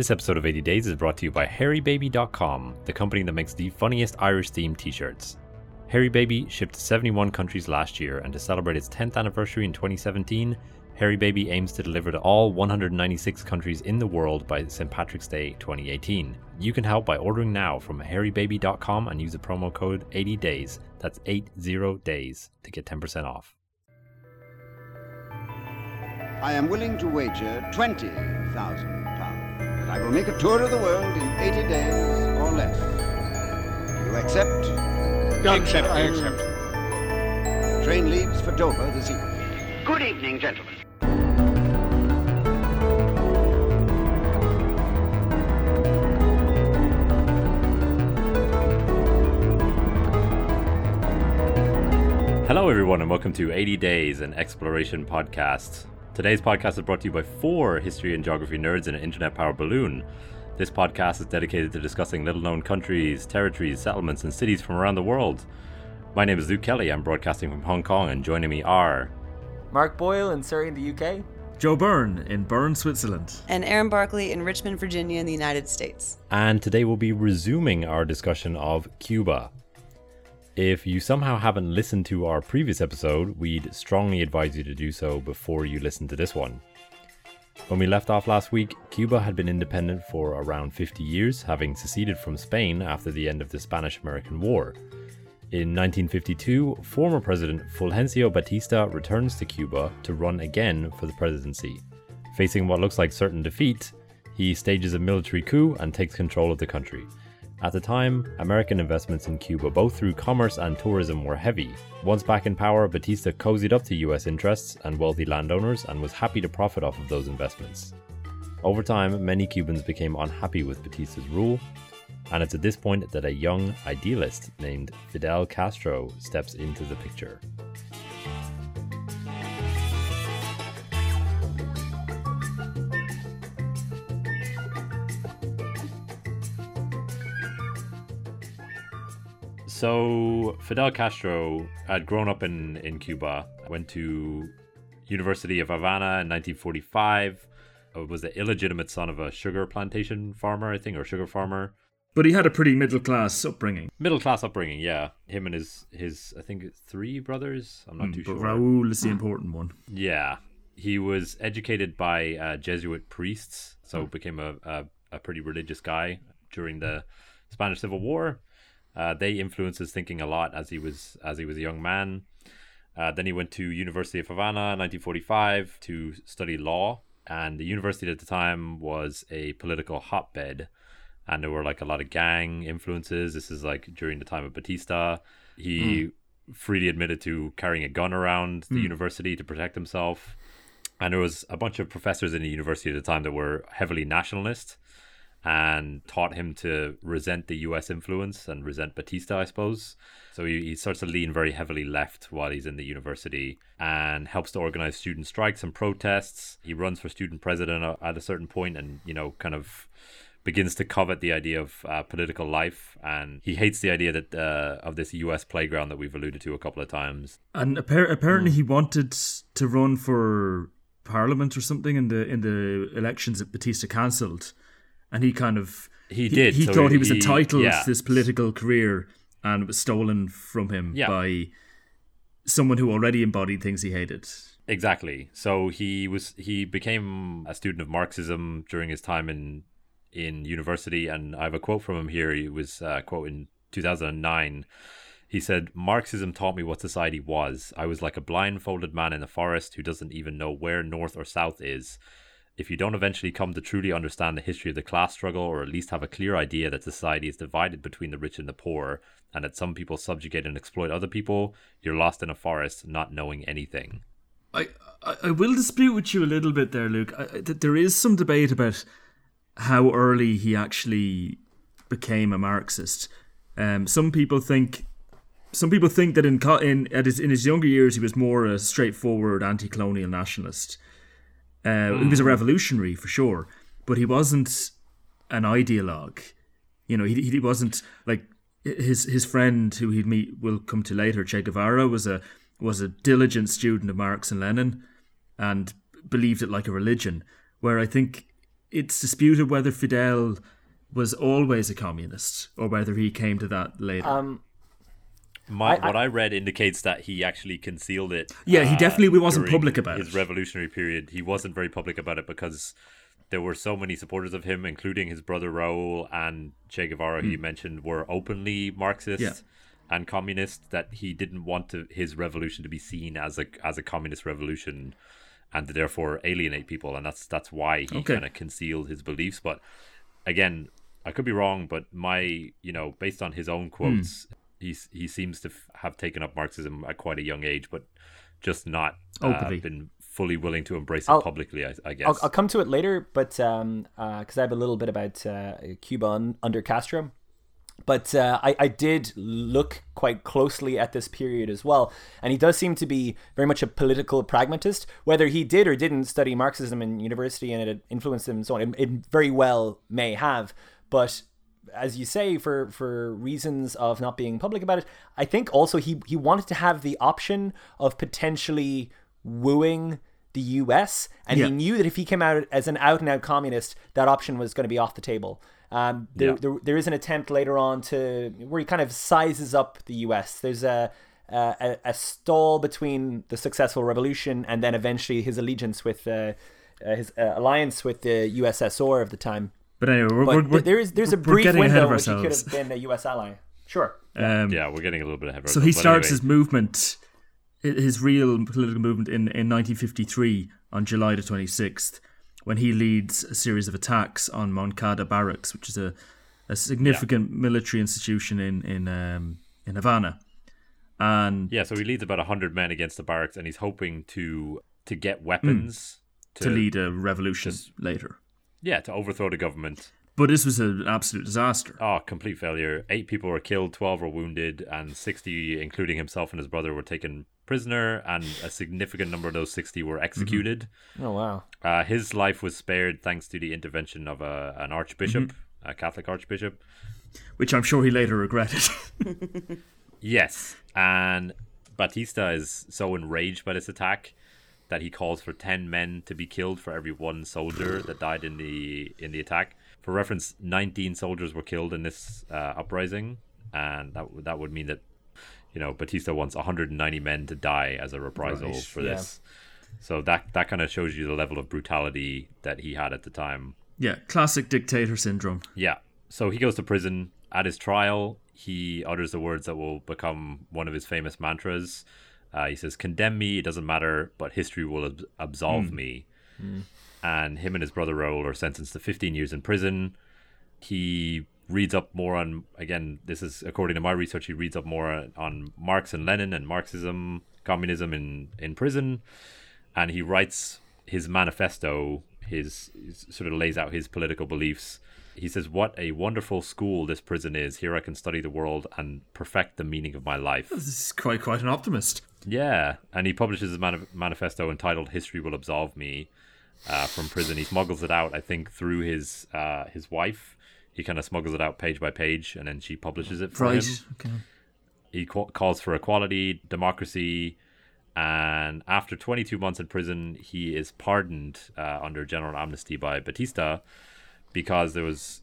This episode of 80 Days is brought to you by HairyBaby.com, the company that makes the funniest Irish themed t shirts. Hairy Baby shipped to 71 countries last year, and to celebrate its 10th anniversary in 2017, Hairy Baby aims to deliver to all 196 countries in the world by St. Patrick's Day 2018. You can help by ordering now from hairybaby.com and use the promo code 80days. That's 80 days to get 10% off. I am willing to wager twenty thousand pounds that I will make a tour of the world in eighty days or less. Do you accept? I Accept, I accept. The train leaves for Dover this evening. Good evening, gentlemen. Hello, everyone, and welcome to 80 Days, an exploration podcast. Today's podcast is brought to you by four history and geography nerds in an internet powered balloon. This podcast is dedicated to discussing little known countries, territories, settlements, and cities from around the world. My name is Luke Kelly. I'm broadcasting from Hong Kong, and joining me are Mark Boyle in Surrey in the UK. Joe Byrne in Bern, Switzerland. and Aaron Barkley in Richmond, Virginia, in the United States. and today we'll be resuming our discussion of Cuba. If you somehow haven't listened to our previous episode, we'd strongly advise you to do so before you listen to this one. When we left off last week, Cuba had been independent for around 50 years, having seceded from Spain after the end of the Spanish American War. In 1952, former President Fulgencio Batista returns to Cuba to run again for the presidency. Facing what looks like certain defeat, he stages a military coup and takes control of the country. At the time, American investments in Cuba, both through commerce and tourism, were heavy. Once back in power, Batista cozied up to US interests and wealthy landowners and was happy to profit off of those investments. Over time, many Cubans became unhappy with Batista's rule, and it's at this point that a young idealist named Fidel Castro steps into the picture. So Fidel Castro had grown up in, in Cuba, went to University of Havana in 1945, uh, was the illegitimate son of a sugar plantation farmer, I think, or sugar farmer. But he had a pretty middle class upbringing. Middle class upbringing, yeah. Him and his his I think three brothers. I'm not too Mm, but sure. Raul is the important one. Yeah, he was educated by uh, Jesuit priests, so became a, a a pretty religious guy during the Spanish Civil War. Uh, they influenced his thinking a lot as he was as he was a young man. Uh, then he went to University of Havana, 1945, to study law. And the university at the time was a political hotbed, and there were like a lot of gang influences. This is like during the time of Batista. He freely admitted to carrying a gun around the university to protect himself. And there was a bunch of professors in the university at the time that were heavily nationalist and taught him to resent the US influence and resent Batista, I suppose. So he, he starts to lean very heavily left while he's in the university and helps to organize student strikes and protests. He runs for student president at a certain point and, you know, kind of begins to covet the idea of uh, political life and he hates the idea that uh, of this US playground that we've alluded to a couple of times. And appar- apparently he wanted to run for parliament or something in the in the elections that Batista cancelled. And he kind of He did, He, so thought he was entitled yeah. to this political career and it was stolen from him Yeah. by someone who already embodied things he hated. Exactly. So he was he became a student of Marxism during his time in in university, and I have a quote from him here. He was uh, quote in 2009. He said, "Marxism taught me what society was. I was like a blindfolded man in the forest who doesn't even know where north or south is." If you don't eventually come to truly understand the history of the class struggle, or at least have a clear idea that society is divided between the rich and the poor, and that some people subjugate and exploit other people, you're lost in a forest, not knowing anything. I, I will dispute with you a little bit there, Luke. I, I- there is some debate about how early he actually became a Marxist. Um, some people think, some people think that in in at his, in his younger years he was more a straightforward anti-colonial nationalist. Uh, He was a revolutionary for sure, but he wasn't an ideologue. You know, he he wasn't like his his friend who he'd meet will come to later. Che Guevara was a was a diligent student of Marx and Lenin, and believed it like a religion. Where I think it's disputed whether Fidel was always a communist or whether he came to that later. Um, My, I- what I read indicates that he actually concealed it. Yeah, he uh, definitely wasn't public about his it. revolutionary period. He wasn't very public about it because there were so many supporters of him, including his brother Raul and Che Guevara, who you mentioned, were openly Marxist. Yeah. and communist. That he didn't want to, his revolution to be seen as a as a communist revolution, and to therefore alienate people. And that's that's why he Okay. kind of concealed his beliefs. But again, I could be wrong, but my you know based on his own Hmm. quotes, he he seems to f- have taken up Marxism at quite a young age, but just not uh, Openly. been fully willing to embrace it I'll- publicly. I, I guess. I'll, I'll come to it later, but because I have a little bit about uh, Cuba un- under Castro. But uh, I, I did look quite closely at this period as well, and he does seem to be very much a political pragmatist. Whether he did or didn't study Marxism in university and it influenced him and so on, it, it very well may have. But as you say, for for reasons of not being public about it, I think also he he wanted to have the option of potentially wooing the U.S. and Yeah. he knew that if he came out as an out and out communist, that option was going to be off the table. Um, there, Yeah. there, there is an attempt later on to where he kind of sizes up the U.S. There's a a, a stall between the successful revolution and then eventually his allegiance with uh, his uh, alliance with the USSR of the time. But anyway, we're, But we're, we're- there is there's a brief getting ahead window of which he could ourselves. have been a U.S. ally. Sure. Um, yeah, we're getting a little bit ahead of So he starts anyway. his movement, his real political movement, in, in 1953 on July the 26th, when he leads a series of attacks on Moncada Barracks, which is a, a significant military institution in in um, in Havana. And Yeah, so he leads about hundred men against the barracks, and he's hoping to to get weapons Hmm. to lead a revolution later. Yeah, to overthrow the government. But this was an absolute disaster. Oh, complete failure. Eight people were killed, 12 were wounded, and 60, including himself and his brother, were taken prisoner, and a significant number of those 60 were mm-hmm. executed. Oh wow. Uh, his life was spared thanks to the intervention of a, an archbishop, mm-hmm. a Catholic archbishop. Which I'm sure he later regretted. Yes, and Batista is so enraged by this attack that he calls for 10 men to be killed for every one soldier that died in the in the attack. For reference, 19 soldiers were killed in this uh, uprising, and that would- that would mean that you know Batista wants 190 men to die as a reprisal Right, for yeah. this. So that that kind of shows you the level of brutality that he had at the time. yeah, classic dictator syndrome. Yeah. So he goes to prison. At his trial, he utters the words that will become one of his famous mantras. Uh, he says, Condemn me, it doesn't matter, but history will ab- absolve me. And him and his brother Raul are sentenced to 15 years in prison. He reads up more on, again, this is according to my research, he reads up more on, on Marx and Lenin and Marxism, communism in, in prison. And he writes his manifesto, his, his sort of lays out his political beliefs. He says, What a wonderful school this prison is. Here I can study the world and perfect the meaning of my life. This is quite quite an optimist. Yeah, and he publishes his mani- manifesto entitled "History Will Absolve Me" uh, from prison. He smuggles it out, I think, through his uh, his wife. He kind of smuggles it out page by page, and then she publishes it for Right. him. Okay. He ca- calls for equality, democracy, and after 22 months in prison, he is pardoned uh, under general amnesty by Batista because there was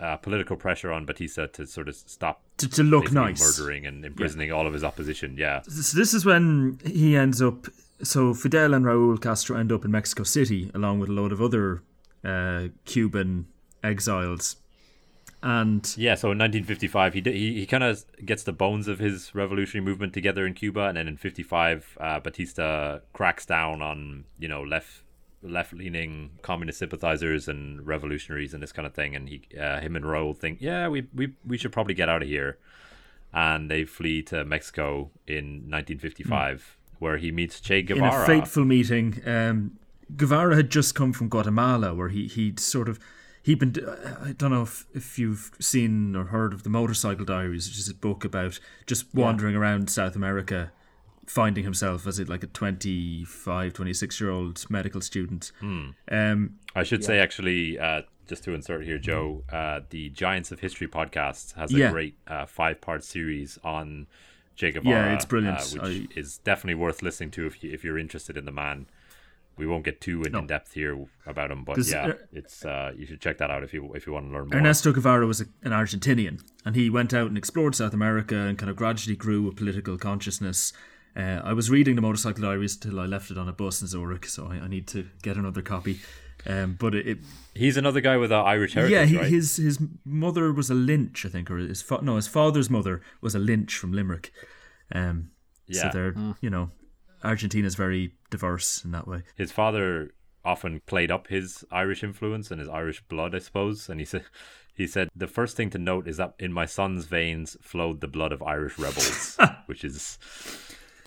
uh, political pressure on Batista to sort of stop To, to look nice. murdering and imprisoning all of his opposition. Yeah. So this is when he ends up. So Fidel and Raúl Castro end up in Mexico City along with a load of other uh, Cuban exiles, and Yeah, so in 1955, he he, he kind of gets the bones of his revolutionary movement together in Cuba, and then in 55, uh, Batista cracks down on you know left left leaning communist sympathizers and revolutionaries and this kind of thing, and he uh, him and Raul think, yeah, we we we should probably get out of here, and they flee to Mexico in 1955, where he meets Che in Guevara. a fateful meeting, um, Guevara had just come from Guatemala, where he he'd sort of he'd been. I don't know if, if you've seen or heard of the Motorcycle Diaries, which is a book about just wandering around South America, finding himself as it like a 25, 26 year old medical student. Um, I should say actually, uh, just to insert here, Joe, uh, the Giants of History podcast has a Yeah. great uh, five-part series on Jacob. Guevara. Yeah, it's brilliant. uh, which I- is definitely worth listening to if you if you're interested in the man. we won't get too in, No. in depth here about him, but yeah, uh, it's uh, you should check that out if you if you want to learn more. Ernesto Guevara was a, an Argentinian, and he went out and explored South America and kind of gradually grew a political consciousness. Uh, I was reading the Motorcycle Diaries till I left it on a bus in Zurich, so I, I need to get another copy. Um, but it, it He's another guy with uh, Irish heritage, yeah, he, right? his his mother was a Lynch, I think, or his fa- no, his father's mother was a Lynch from Limerick. Um, so Yeah. they're you know, Argentina's very diverse in that way. his father often played up his Irish influence and his Irish blood, I suppose. And he said, he said the first thing to note is that in my son's veins flowed the blood of Irish rebels, which is,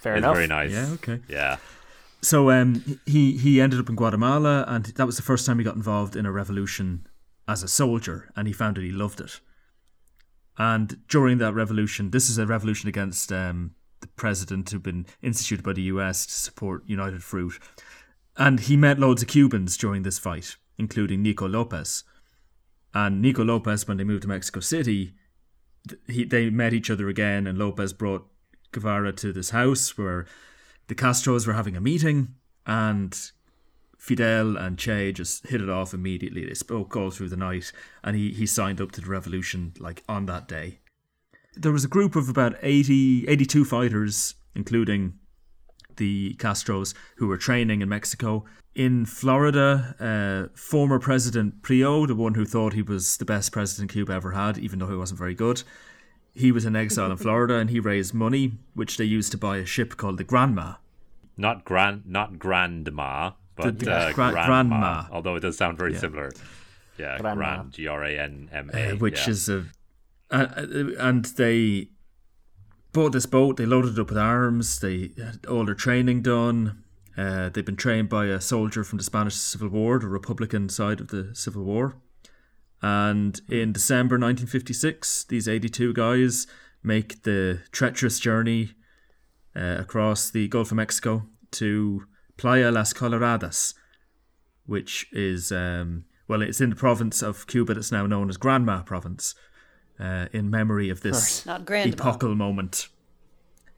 Fair is enough. very nice. Yeah, okay. Yeah. So um, he he ended up in Guatemala, and that was the first time he got involved in a revolution as a soldier, and he found that he loved it. And during that revolution, this is a revolution against um, the president who'd been instituted by the US to support United Fruit, and he met loads of Cubans during this fight, including Nico Lopez. And Nico Lopez, when they moved to Mexico City, he they met each other again, and Lopez brought Guevara to this house where the Castros were having a meeting, and Fidel and Che just hit it off immediately. They spoke all through the night, and he, he signed up to the revolution like on that day. There was a group of about 80, 82 fighters, including the Castros, who were training in Mexico. In Florida, uh, former President Prio, the one who thought he was the best president Cuba ever had, even though he wasn't very good, he was in exile in Florida and he raised money, which they used to buy a ship called the Granma. Not grand, not grandma, but The- uh, gra- grandma, grandma. Although it does sound very similar. Yeah, Grandma. grand, G R A N M A, uh, which yeah. is a uh, and they bought this boat they loaded it up with arms they had all their training done uh, they've been trained by a soldier from the spanish civil war the republican side of the civil war and in december 1956 these 82 guys make the treacherous journey uh, across the gulf of mexico to playa las coloradas which is um, well, it's in the province of Cuba that's now known as Granma Province, uh, in memory of this Not grandma. epochal moment.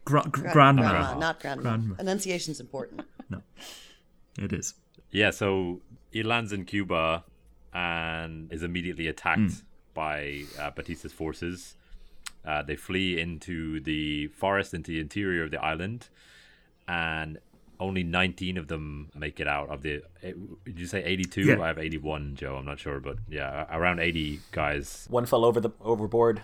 Gra- gr- Gra- grandma. grandma, not grandma. Grandma. Enunciation's important. No, it is. Yeah, so he lands in Cuba and is immediately attacked Hmm. by uh, Batista's forces. Uh, they flee into the forest, into the interior of the island, and only 19 of them make it out of the. eh, Did you say 82? Yeah. I have 81, Joe. I'm not sure, but yeah, around 80 guys. One fell over the overboard.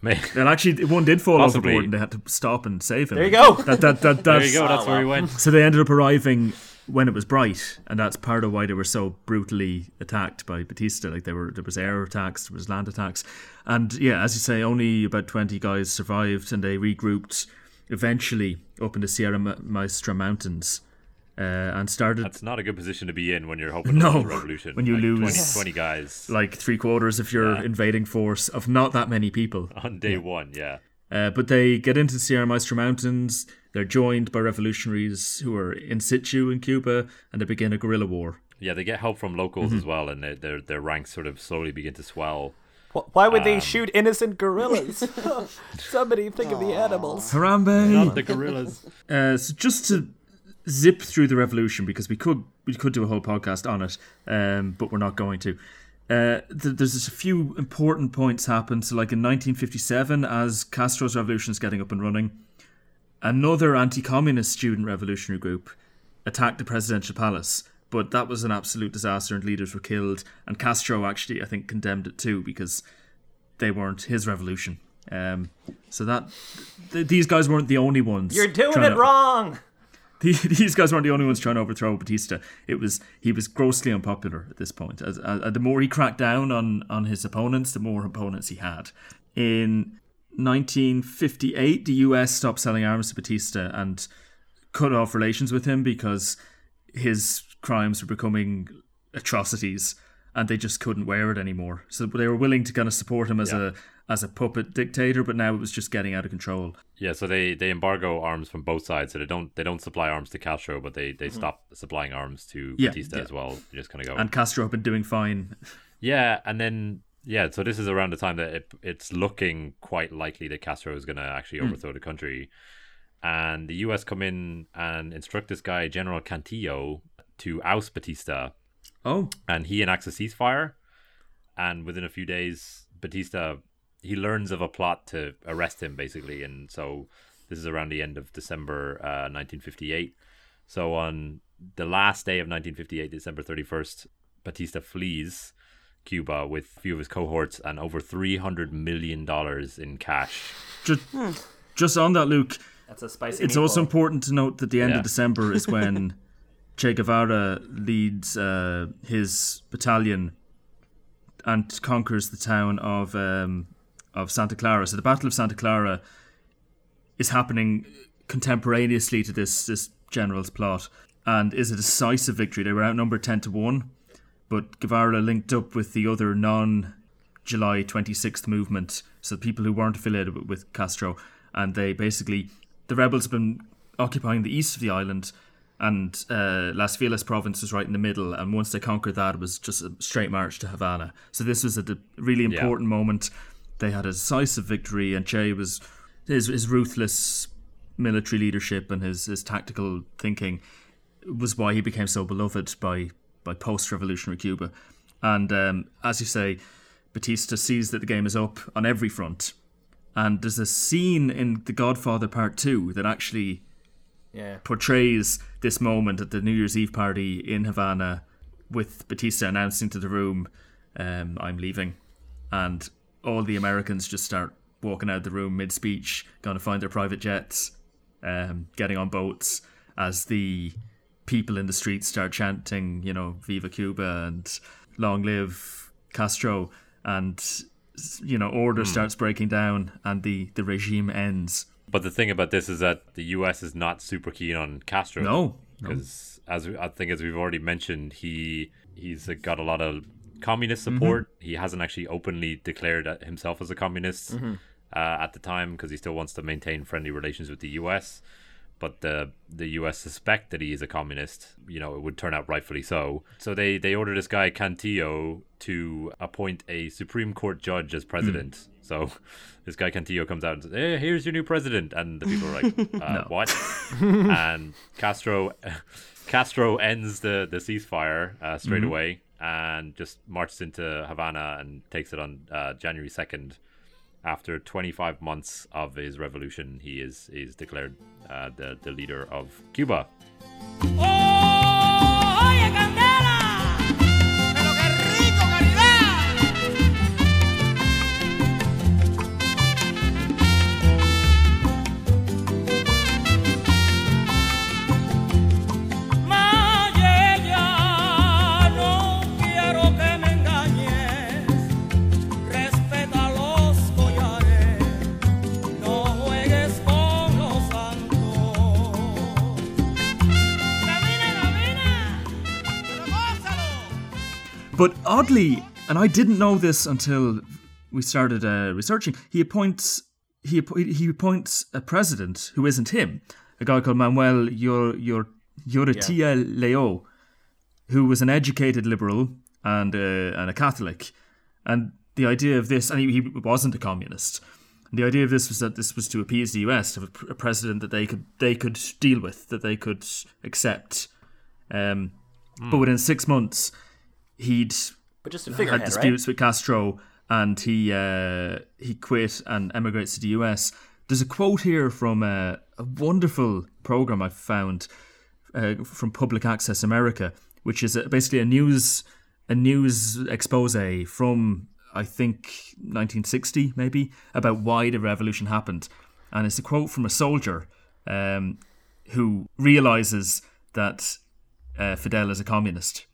May- Well, actually, one did fall Possibly. overboard and they had to stop and save him. There you go. That, that, that, there you go. That's where he went. So they ended up arriving when it was bright, and that's part of why they were so brutally attacked by Batista. Like they were, there was air attacks, there was land attacks, and yeah, as you say, only about twenty guys survived, and they regrouped eventually up in the Sierra Maestra Mountains, uh, and started That's not a good position to be in when you're hoping No, to lose a revolution. when you Like lose- 20, 20 guys like three quarters of your Yeah. invading force of not that many people. on day one. Yeah. Uh, but they get into the Sierra Maestra Mountains. They're joined by revolutionaries who are in situ in Cuba, and they begin a guerrilla war. Yeah, they get help from locals Mm-hmm. as well, and they, their their ranks sort of slowly begin to swell. Wh- Why would Um, they shoot innocent gorillas? Somebody think of the animals. Harambe! Not the guerrillas. Uh, so just to zip through the revolution because we could we could do a whole podcast on it, um, but we're not going to. Uh, th- there's just a few important points happen. So, like in 1957, as Castro's revolution is getting up and running, another anti-communist student revolutionary group attacked the presidential palace. But that was an absolute disaster, and leaders were killed. And Castro actually, I think, condemned it too because they weren't his revolution. Um, so that th- these guys weren't the only ones. You're doing it to- wrong. The- these guys weren't the only ones trying to overthrow Batista. It was he was grossly unpopular at this point. As, as, the more he cracked down on on his opponents, the more opponents he had. In 1958, the U.S. stopped selling arms to Batista and cut off relations with him because his crimes were becoming atrocities, and they just couldn't wear it anymore. So they were willing to kind of support him as a as a puppet dictator, but now it was just getting out of control. Yeah, so they, they embargo arms from both sides. So they don't they don't supply arms to Castro, but they, Mm-hmm. they stop supplying arms to Yeah, Batista yeah. as well. They just kind of go. And Castro had been doing fine yeah, and then yeah, so this is around the time that it, it's looking quite likely that Castro is going to actually Hmm. overthrow the country. and the U.S. come in and instruct this guy General Cantillo to oust Batista, Oh, and he enacts a ceasefire. And within a few days, Batista he learns of a plot to arrest him, basically, and so this is around the end of December uh, 1958. So on the last day of 1958, December 31st, Batista flees Cuba with a few of his cohorts and over 300 million dollars in cash. just, just on that, Luke. That's a spicy. It's also important to note that the end Yeah. of December is when Che Guevara leads uh, his battalion and conquers the town of um, of Santa Clara. So the Battle of Santa Clara is happening contemporaneously to this this general's plot, and is a decisive victory. They were outnumbered ten to one, but Guevara linked up with the other non July 26th movement, so people who weren't affiliated with, Castro, and they basically the rebels have been occupying the east of the island, and uh, Las Villas province was right in the middle. And once they conquered that, it was just a straight march to Havana. So this was a really Yeah. important moment. They had a decisive victory, and Che was his his ruthless military leadership and his his tactical thinking was why he became so beloved by by post-revolutionary Cuba. And um, as you say, Batista sees that the game is up on every front. And there's a scene in The Godfather Part Two that actually Yeah. portrays this moment at the New Year's Eve party in Havana with Batista announcing to the room, um, I'm leaving. And all the Americans just start walking out of the room mid speech, going to find their private jets, um, getting on boats as the people in the streets start chanting, you know, Viva Cuba and long live Castro. And, you know, order starts breaking down and the, the regime ends. But the thing about this is that the U.S. is not super keen on Castro. No, no. because as I think as we've already mentioned, he he's got a lot of communist support. He hasn't actually openly declared uh, himself as a communist uh, at the time because he still wants to maintain friendly relations with the U.S. But the the U.S. suspect that he is a communist. You know, it would turn out rightfully so. So they they order this guy Cantillo to appoint a Supreme Court judge as president. So this guy Cantillo comes out and says, "Hey, here's your new president," and the people are like, uh, "What?" and Castro Castro ends the the ceasefire uh, straight away and just marches into Havana and takes it on uh, January second. After 25 months of his revolution, he is is declared uh, the the leader of Cuba. Oye, But oddly, and I didn't know this until we started uh, researching, he appoints he he appoints a president who isn't him, a guy called Manuel Yor Yor Yoretia Leo, who was an educated liberal and uh, and a Catholic, and the idea of this, and he, he wasn't a communist. The idea of this was that this was to appease the U.S. to have a, president that they could they could deal with, that they could accept. Um, But within six months, he'd But just a had figurehead, right? disputes with Castro, and he uh, he quit and emigrates to the US. There's a quote here from a, a wonderful program I found uh, from Public Access America, which is a, basically a news a news expose from I think 1960 maybe about why the revolution happened, and it's a quote from a soldier um, who realizes that uh, Fidel is a communist,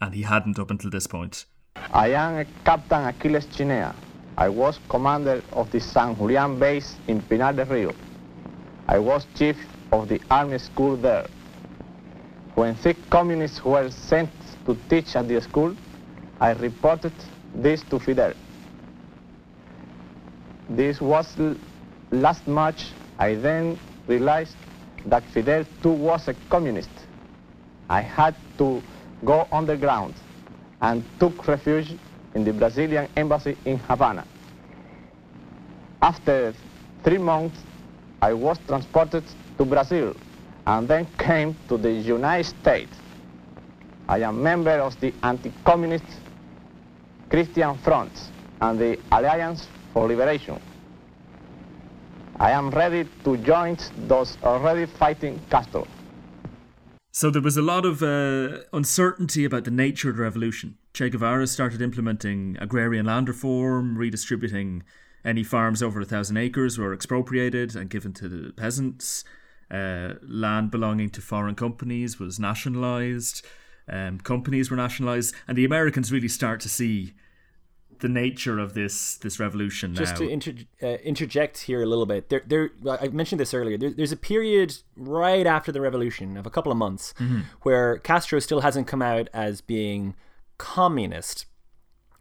and he hadn't up until this point. I am Captain Aquiles Chinea. I was commander of the San Julian base in Pinar del Rio. I was chief of the army school there. When six communists were sent to teach at the school, I reported this to Fidel. This was last March. I then realized that Fidel too was a communist. I had to go underground and took refuge in the Brazilian embassy in Havana. After three months, I was transported to Brazil and then came to the United States. I am member of the anti-communist Christian Front and the Alliance for Liberation. I am ready to join those already fighting Castro. So there was a lot of uh, uncertainty about the nature of the revolution. Che Guevara started implementing agrarian land reform, redistributing any farms over a thousand acres were expropriated and given to the peasants. Uh, land belonging to foreign companies was nationalized. Um, companies were nationalized, and the Americans really start to see the nature of this this revolution now Just now. to inter- uh, interject here a little bit, there, there. I mentioned this earlier. There, there's a period right after the revolution of a couple of months where Castro still hasn't come out as being communist.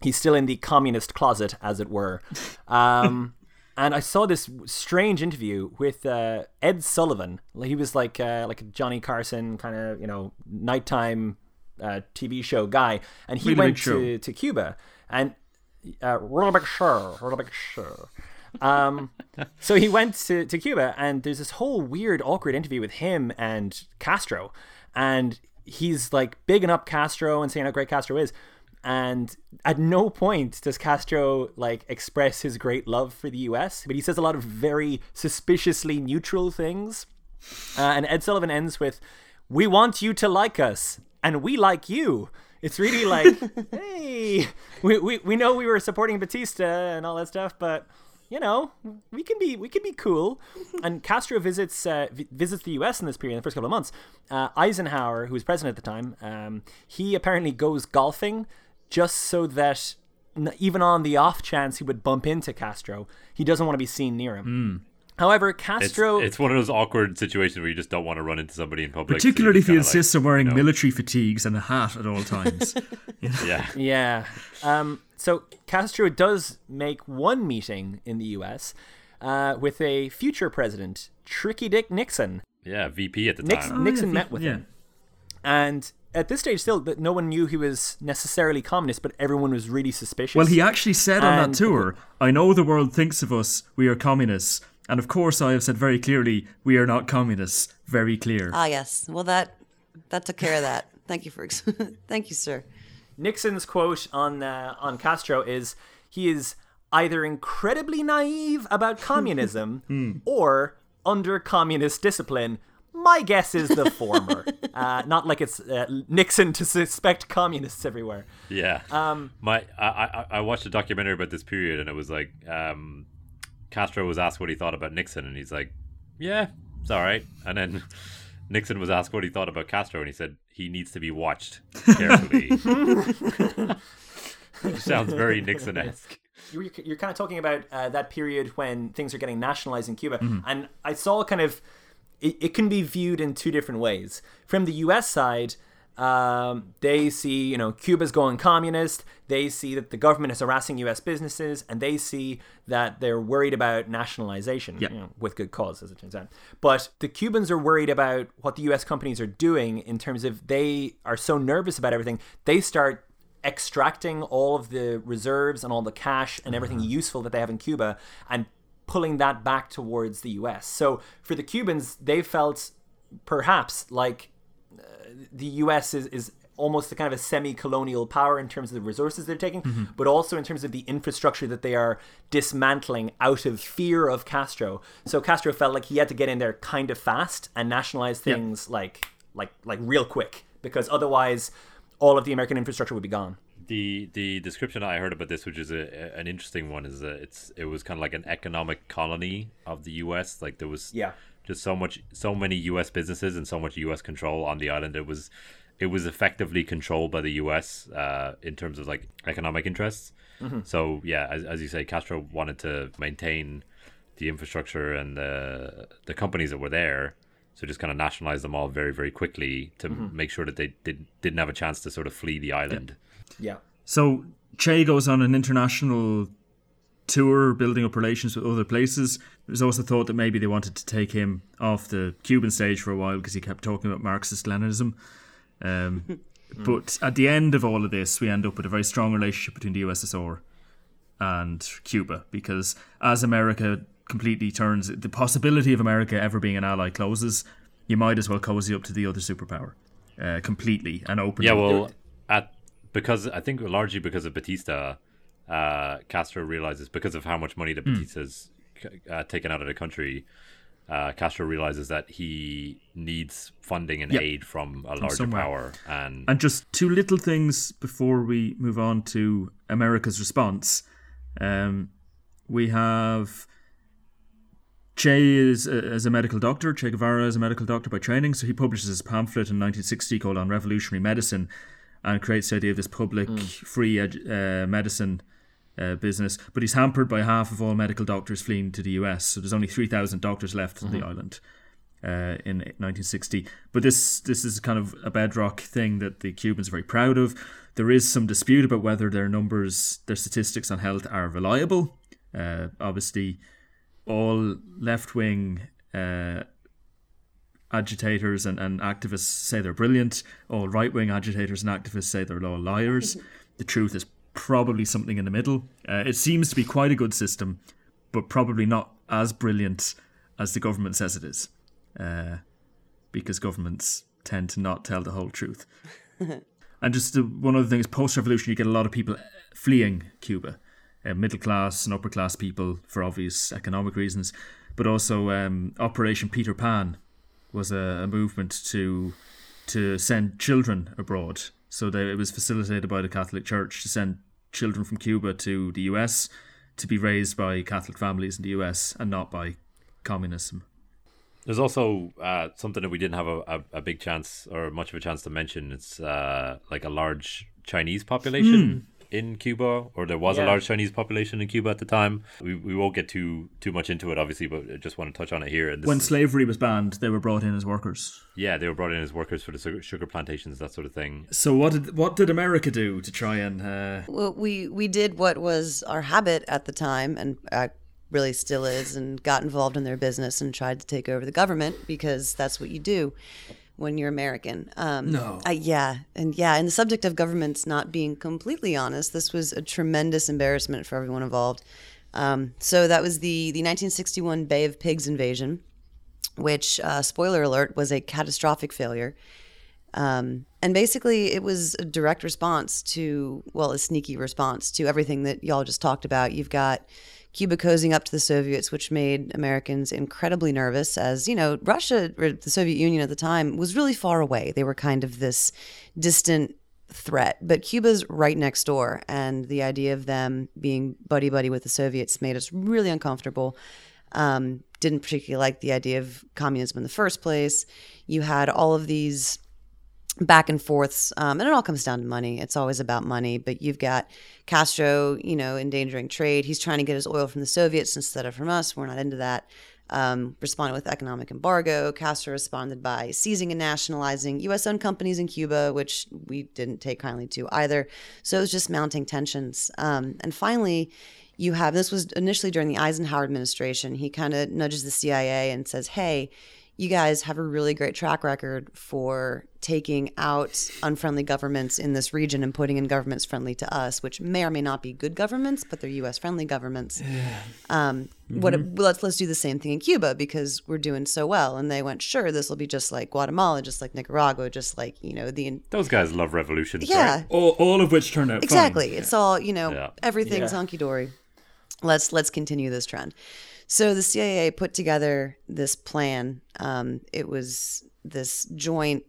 He's still in the communist closet, as it were. Um, and I saw this strange interview with uh, Ed Sullivan. He was like uh, like a Johnny Carson kind of you know nighttime uh, TV show guy, and he Really went to, to Cuba and uh, really big show, really big show. Um, so he went to, to Cuba, and there's this whole weird, awkward interview with him and Castro, and he's like bigging up Castro and saying how great Castro is. And at no point does Castro like express his great love for the U.S., but he says a lot of very suspiciously neutral things. Uh, and Ed Sullivan ends with, "We want you to like us, and we like you." It's really like, hey, we, we, we know we were supporting Batista and all that stuff, but you know, we can be we can be cool. And Castro visits uh, vi- visits the U.S. in this period, in the first couple of months. Uh, Eisenhower, who was president at the time, um, he apparently goes golfing just so that even on the off chance he would bump into Castro, he doesn't want to be seen near him. However, Castro it's one of those awkward situations where you just don't want to run into somebody in public. so Particularly if he kinda like, insists on wearing you know, military fatigues and a hat at all times. Yeah. Yeah. Um, so Castro does make one meeting in the U.S. Uh, with a future president, Tricky Dick Nixon. Yeah, VP at the Nixon, time. Nixon yeah, met with yeah. him, and at this stage, still, that no one knew he was necessarily communist, but everyone was really suspicious. Well, he actually said on that tour, I know the world thinks of us, we are communists. And of course, I have said very clearly, we are not communists. Very clear. Ah, yes. Well, that that took care of that. Thank you for ex- thank you, sir. Nixon's quote on uh, on Castro is he is either incredibly naive about communism or under communist discipline. My guess is the former. uh, not like it's uh, Nixon to suspect communists everywhere. Yeah. Um. My I, I I watched a documentary about this period, and it was like um, Castro was asked what he thought about Nixon, and he's like, "Yeah, it's all right." And then Nixon was asked what he thought about Castro, and he said he needs to be watched carefully. Sounds very Nixon-esque. you're, you're kind of talking about uh, that period when things are getting nationalized in Cuba, and I saw kind of it, it can be viewed in two different ways. From the U.S. side, um, they see you know Cuba's going communist. They see that the government is harassing U.S. businesses, and they see that they're worried about nationalization, Yeah. you know, with good cause, as it turns out. But the Cubans are worried about what the U.S. companies are doing in terms of they are so nervous about everything. They start extracting all of the reserves and all the cash and everything useful that they have in Cuba and pulling that back towards the US. So for the Cubans, they felt perhaps like the US is, is almost a kind of a semi-colonial power in terms of the resources they're taking, mm-hmm. but also in terms of the infrastructure that they are dismantling out of fear of Castro. So Castro felt like he had to get in there kind of fast and nationalize things like like like real quick because otherwise all of the American infrastructure would be gone. the the description I heard about this, which is a- an interesting one, is that it's it was kind of like an economic colony of the U.S. Like there was Yeah. Just so much, so many U.S. businesses and so much U.S. control on the island. It was it was effectively controlled by the U.S. Uh, in terms of like economic interests. So yeah, as, as you say, Castro wanted to maintain the infrastructure and the the companies that were there. So just kind of nationalize them all very very quickly to make sure that they did, didn't have a chance to sort of flee the island. Yeah. So Che goes on an international tour, building up relations with other places. There's also thought that maybe they wanted to take him off the Cuban stage for a while because he kept talking about Marxist Leninism. Um, but at the end of all of this, we end up with a very strong relationship between the USSR and Cuba because as America completely turns the possibility of America ever being an ally closes, you might as well cozy up to the other superpower uh, completely and open. Yeah, well, at because I think largely because of Batista, uh, Castro realizes because of how much money that Hmm. Batista's uh, taken out of the country. Uh, Castro realizes that he needs funding and Yeah. aid from a larger somewhere. power, and And just two little things before we move on to America's response. Um, we have Che is a, as a medical doctor. Che Guevara is a medical doctor by training, so he publishes his pamphlet in 1960 called "On Revolutionary Medicine," and creates the idea of this public, free edu- uh, medicine uh, business. But he's hampered by half of all medical doctors fleeing to the US, so there's only 3,000 doctors left on the island uh, in 1960. But this this is kind of a bedrock thing that the Cubans are very proud of. There is some dispute about whether their numbers, their statistics on health are reliable. Uh, obviously, all left wing uh, agitators and, and activists say they're brilliant. All right wing agitators and activists say they're all liars. the truth is probably something in the middle. Uh, it seems to be quite a good system, but probably not as brilliant as the government says it is. Uh, because governments tend to not tell the whole truth. and just uh, one other thing is post revolution, you get a lot of people fleeing Cuba, uh, middle class and upper class people for obvious economic reasons, but also um, Operation Peter Pan was a, a movement to to send children abroad. So they, it was facilitated by the Catholic Church to send children from Cuba to the US to be raised by Catholic families in the US and not by communism. There's also uh, something that we didn't have a, a, a big chance or much of a chance to mention. It's uh, like a large Chinese population in Cuba, or there was a large Chinese population in Cuba at the time. We, we won't get too too much into it, obviously, but I just want to touch on it here. And this When is- slavery was banned, they were brought in as workers. yeah, they were brought in as workers for the sugar, sugar plantations, that sort of thing. So what did what did America do to try and uh, Well, we we did what was our habit at the time, and uh, really still is, and got involved in their business and tried to take over the government because that's what you do when you're American. Um, No. I, yeah, and yeah, and the subject of governments not being completely honest, this was a tremendous embarrassment for everyone involved. Um, so that was the the 1961 Bay of Pigs invasion, which uh, spoiler alert was a catastrophic failure. Um, and basically, it was a direct response to, well, a sneaky response to everything that y'all just talked about. You've got Cuba cozying up to the Soviets, which made Americans incredibly nervous, as, you know, Russia, or the Soviet Union at the time, was really far away. They were kind of this distant threat. But Cuba's right next door, and the idea of them being buddy buddy with the Soviets made us really uncomfortable. Um, didn't particularly like the idea of communism in the first place. You had all of these back and forths, um, and it all comes down to money. It's always about money. But you've got Castro, you know, endangering trade. He's trying to get his oil from the Soviets instead of from us. We're not into that. Um, responded with economic embargo. Castro responded by seizing and nationalizing U.S. owned companies in Cuba, which we didn't take kindly to either. So it was just mounting tensions. Um, and finally, you have this was initially during the Eisenhower administration. He kind of nudges the CIA and says, "Hey, you guys have a really great track record for taking out unfriendly governments in this region and putting in governments friendly to us, which may or may not be good governments, but they're U.S. friendly governments. Um, What let's let's do the same thing in Cuba because we're doing so well. And they went, sure, this will be just like Guatemala, just like Nicaragua, just like you know the Those guys love revolutions, yeah right? all, all of which turned out fine. exactly it's all you know Yeah. everything's Yeah. hunky-dory let's let's continue this trend so the cia put together this plan um, it was this joint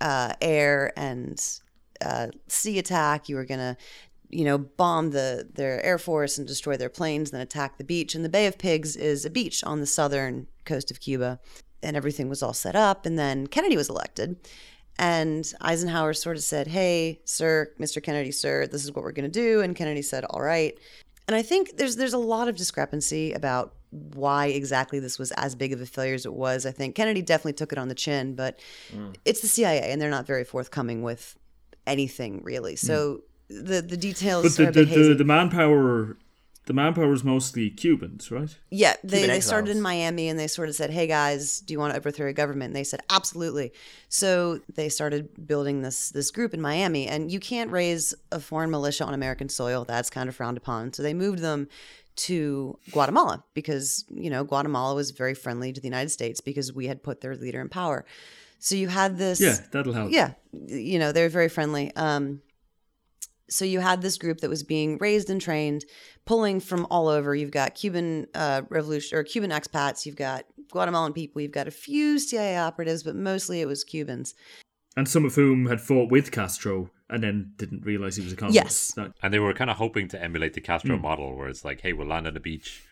uh, air and uh, sea attack you were gonna you know bomb the their air force and destroy their planes then attack the beach and the bay of pigs is a beach on the southern coast of cuba and everything was all set up and then kennedy was elected and Eisenhower sort of said, "Hey, sir, Mr. Kennedy, sir, this is what we're going to do." And Kennedy said, "All right." And I think there's there's a lot of discrepancy about why exactly this was as big of a failure as it was. I think Kennedy definitely took it on the chin, but mm. it's the CIA, and they're not very forthcoming with anything really. Mm. So the the details But the are a the, bit hazy. the, the manpower the manpower is mostly Cubans, right? Yeah, they, Cuban they started in Miami and they sort of said, "Hey guys, do you want to overthrow a government?" And they said, "Absolutely." So they started building this this group in Miami, and you can't raise a foreign militia on American soil. That's kind of frowned upon. So they moved them to Guatemala because, you know, Guatemala was very friendly to the United States because we had put their leader in power. So you had this. Yeah, that'll help. Yeah, you know, they're very friendly. Um, so you had this group that was being raised and trained, pulling from all over. You've got Cuban uh, revolution or Cuban expats. You've got Guatemalan people. You've got a few CIA operatives, but mostly it was Cubans. And some of whom had fought with Castro and then didn't realize he was a communist. Yes. That- And they were kind of hoping to emulate the. Castro model, where it's like, hey, we'll land on the beach,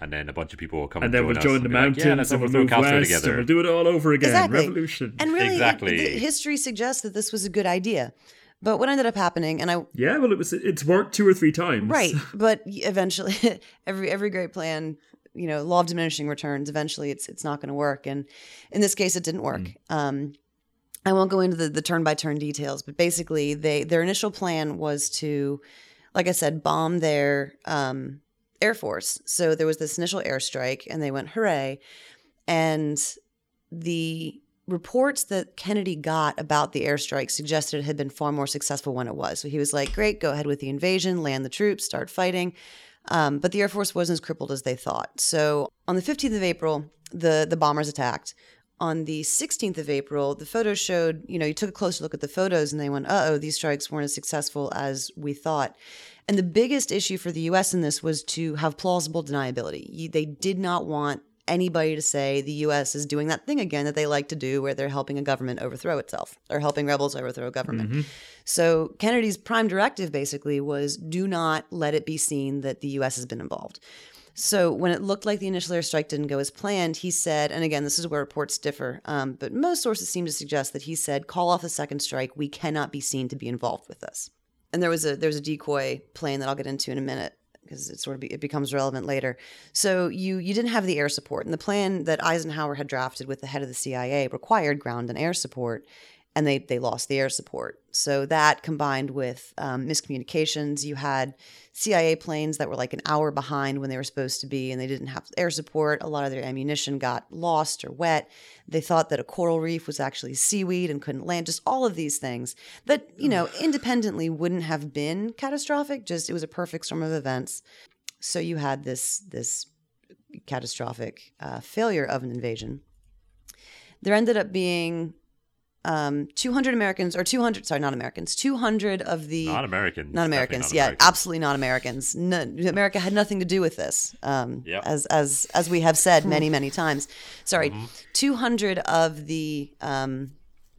and then a bunch of people will come and then we'll join the be like, mountains yeah, let's and we'll overthrow move Castro west together. and we'll do it all over again. Exactly. Revolution. And really, it- Exactly. the history suggests that this was a good idea. But what ended up happening, and I yeah, well, it was. It's worked two or three times. right, but eventually, every every great plan, you know, law of diminishing returns. Eventually, it's it's not going to work, and in this case, it didn't work. Um, I won't go into the the turn by turn details, but basically, they their initial plan was to, like I said, bomb their um, air force. So there was this initial airstrike, and they went hooray, and the reports that Kennedy got about the airstrike suggested it had been far more successful when it was. So he was like, great, go ahead with the invasion, land the troops, start fighting. Um, but the Air Force wasn't as crippled as they thought. So on the 15th of April, the, the bombers attacked. On the 16th of April, the photos showed, you know, you took a closer look at the photos and they went, uh oh, these strikes weren't as successful as we thought. And the biggest issue for the US in this was to have plausible deniability. You, they did not want anybody to say the US is doing that thing again that they like to do where they're helping a government overthrow itself or helping rebels overthrow a government. So Kennedy's prime directive basically was do not let it be seen that the US has been involved. So when it looked like the initial airstrike didn't go as planned, he said, and again, this is where reports differ, um, but most sources seem to suggest that he said, "Call off the second strike. We cannot be seen to be involved with this." And there was a there's a decoy plane that I'll get into in a minute because it sort of be, it becomes relevant later. So you you didn't have the air support, and the plan that Eisenhower had drafted with the head of the CIA required ground and air support, and they they lost the air support. So that combined with um, miscommunications, you had CIA planes that were like an hour behind when they were supposed to be, and they didn't have air support. A lot of their ammunition got lost or wet. They thought that a coral reef was actually seaweed and couldn't land. Just all of these things that you know independently wouldn't have been catastrophic. Just it was a perfect storm of events. So you had this this catastrophic uh, failure of an invasion. There ended up being um, 200 Americans, or 200, sorry, not Americans, 200 of the. Not Americans. Not Americans, not yeah, Americans. absolutely not Americans. No, America had nothing to do with this, um, Yep. as as as we have said many many times. Sorry, Mm-hmm. 200 of the um,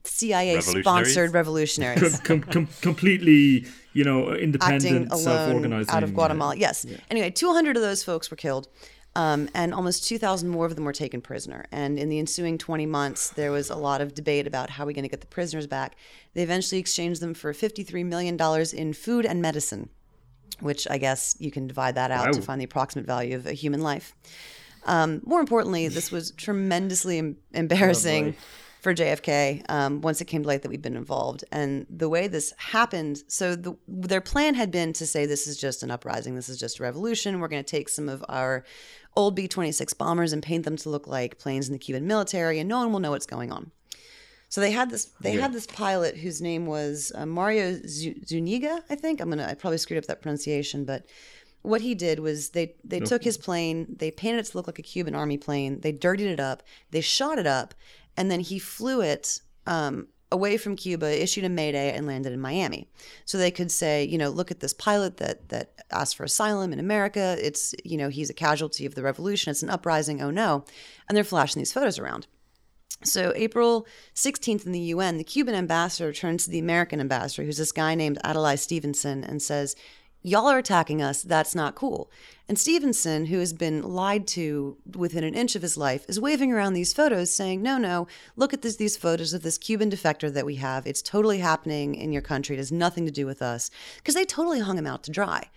CIA Revolutionaries? sponsored revolutionaries Com- com- com- completely, you know, independent, alone self-organizing. out of Guatemala. Yes. Anyway, 200 of those folks were killed, um, and almost 2,000 more of them were taken prisoner. And in the ensuing 20 months, there was a lot of debate about how we're going to get the prisoners back. They eventually exchanged them for $53 million in food and medicine, which I guess you can divide that out to find the approximate value of a human life. Um, more importantly, this was tremendously em- embarrassing for JFK um, once it came to light that we'd been involved. And the way this happened, so the, their plan had been to say this is just an uprising, this is just a revolution. We're going to take some of our old B 26 bombers and paint them to look like planes in the Cuban military, and no one will know what's going on. So they had this. They had this pilot whose name was uh, Mario Zuniga. I think I'm gonna. I probably screwed up that pronunciation, but what he did was they they took his plane, they painted it to look like a Cuban army plane, they dirtied it up, they shot it up, and then he flew it um, away from Cuba, issued a mayday, and landed in Miami. So they could say, you know, look at this pilot that that asked for asylum in America. It's you know he's a casualty of the revolution. It's an uprising. Oh no, and they're flashing these photos around. So, April 16th in the UN, the Cuban ambassador turns to the American ambassador, who's this guy named Adlai Stevenson, and says, Y'all are attacking us. That's not cool. And Stevenson, who has been lied to within an inch of his life, is waving around these photos saying, No, no, look at this, these photos of this Cuban defector that we have. It's totally happening in your country. It has nothing to do with us. Because they totally hung him out to dry.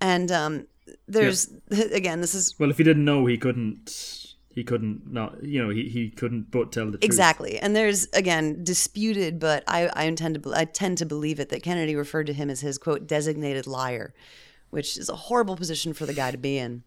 And um, there's, again, this is Well, if he didn't know, he couldn't. He couldn't not. You know, he, he couldn't but tell the truth. Exactly, and there's again disputed, but I I intend to I tend to believe it that Kennedy referred to him as his quote designated liar, which is a horrible position for the guy to be in.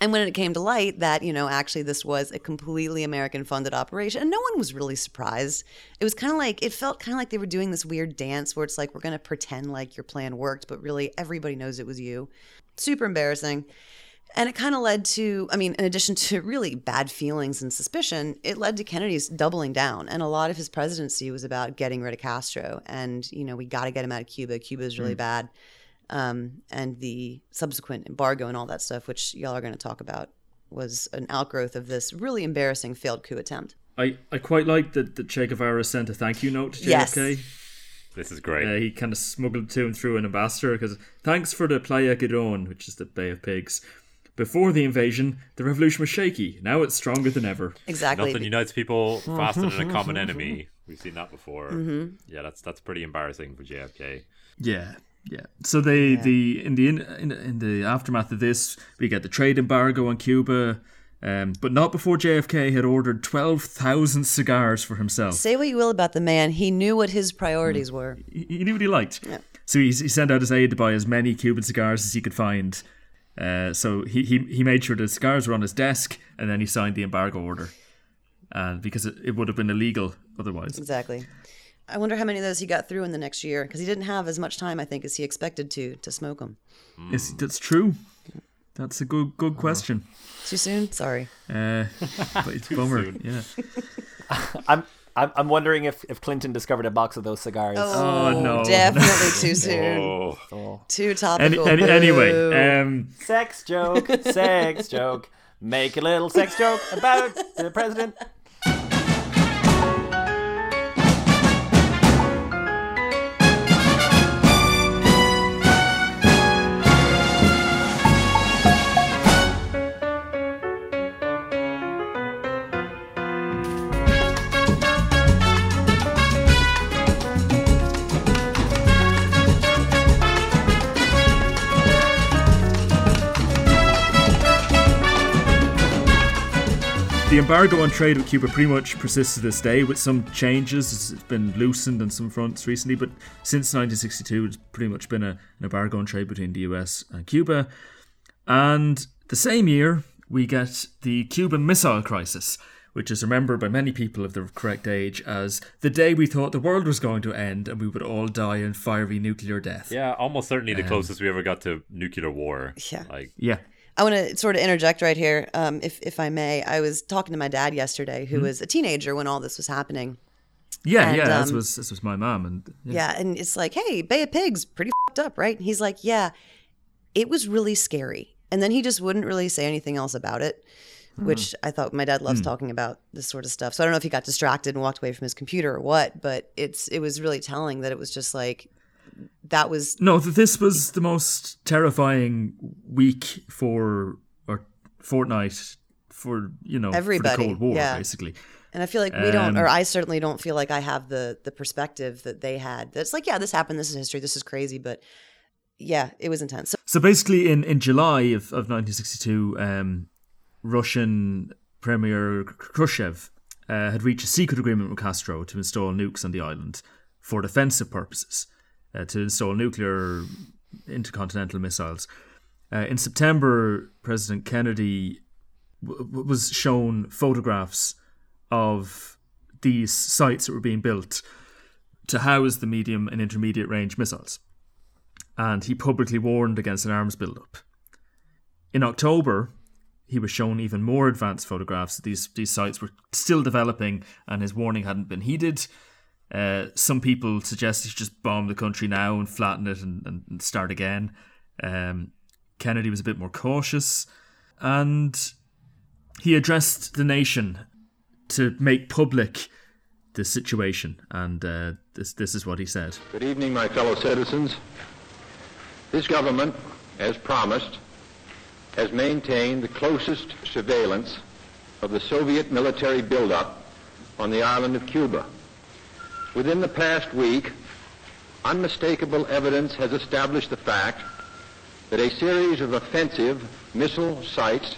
And when it came to light that you know actually this was a completely American funded operation, and no one was really surprised. It was kind of like it felt kind of like they were doing this weird dance where it's like we're going to pretend like your plan worked, but really everybody knows it was you. Super embarrassing. And it kind of led to, I mean, in addition to really bad feelings and suspicion, it led to Kennedy's doubling down. And a lot of his presidency was about getting rid of Castro. And, you know, we got to get him out of Cuba. Cuba is really bad. Um, and the subsequent embargo and all that stuff, which y'all are going to talk about, was an outgrowth of this really embarrassing failed coup attempt. I, I quite like that, that Che Guevara sent a thank you note to JFK. Yes. JFK. This is great. Uh, he kind of smuggled to him through an ambassador because thanks for the Playa Giron, which is the Bay of Pigs. Before the invasion, the revolution was shaky. Now it's stronger than ever. Exactly. Nothing unites people faster than a common enemy. We've seen that before. Mm-hmm. Yeah, that's that's pretty embarrassing for JFK. Yeah, yeah. So they the in the in, in in the aftermath of this, we get the trade embargo on Cuba, um, but not before JFK had ordered twelve thousand cigars for himself. Say what you will about the man, he knew what his priorities were. he, he knew what he liked. Yeah. So he, he sent out his aide to buy as many Cuban cigars as he could find. Uh, so he, he he made sure the cigars were on his desk, and then he signed the embargo order, and because it, it would have been illegal otherwise. Exactly. I wonder how many of those he got through in the next year because he didn't have as much time, I think, as he expected to to smoke them. Is that's true? That's a good good question. Too soon? Sorry. Uh, but it's a bummer. Yeah. I'm, I'm I'm wondering if, if Clinton discovered a box of those cigars. Oh, no. Definitely too soon. Oh, Too topical. any, Boo. anyway, um, Sex joke, sex joke. Make a little sex joke about the president. The embargo on trade with Cuba pretty much persists to this day, with some changes. It's been loosened on some fronts recently, but since 1962, it's pretty much been a, an embargo on trade between the US and Cuba. And the same year, we get the Cuban Missile Crisis, which is remembered by many people of the correct age as the day we thought the world was going to end and we would all die in fiery nuclear death. yeah, almost certainly the um, closest we ever got to nuclear war. Yeah. like Yeah. I want to sort of interject right here, um, if if I may. I was talking to my dad yesterday, who was a teenager when all this was happening. Yeah, And, yeah, this um, was this was my mom and yeah. Yeah, and it's like, hey, Bay of Pigs, pretty fed up, right? And he's like, yeah, it was really scary. And then he just wouldn't really say anything else about it, which I thought my dad loves talking about this sort of stuff. So I don't know if he got distracted and walked away from his computer or what, but it's it was really telling that it was just like that was No, this was the most terrifying week for or fortnight for you know Everybody, for the Cold War, yeah. basically. And I feel like we don't, Um, or I certainly don't feel like I have the the perspective that they had. That's like, yeah, this happened. This is history. This is crazy. But yeah, it was intense. So, So basically, in, in July of, of 1962, um, Russian Premier Khrushchev uh, had reached a secret agreement with Castro to install nukes on the island for defensive purposes, uh, to install nuclear intercontinental missiles. Uh, in September, President Kennedy w- was shown photographs of these sites that were being built to house the medium and intermediate range missiles and he publicly warned against an arms buildup. In October, he was shown even more advanced photographs. These these sites were still developing, and his warning hadn't been heeded. Uh, some people suggest he just bomb the country now and flatten it and, and, and start again. Um, Kennedy was a bit more cautious, and he addressed the nation to make public the situation. And uh, this this is what he said. Good evening, my fellow citizens. This government, as promised, has maintained the closest surveillance of the Soviet military buildup on the island of Cuba. Within the past week, unmistakable evidence has established the fact that a series of offensive missile sites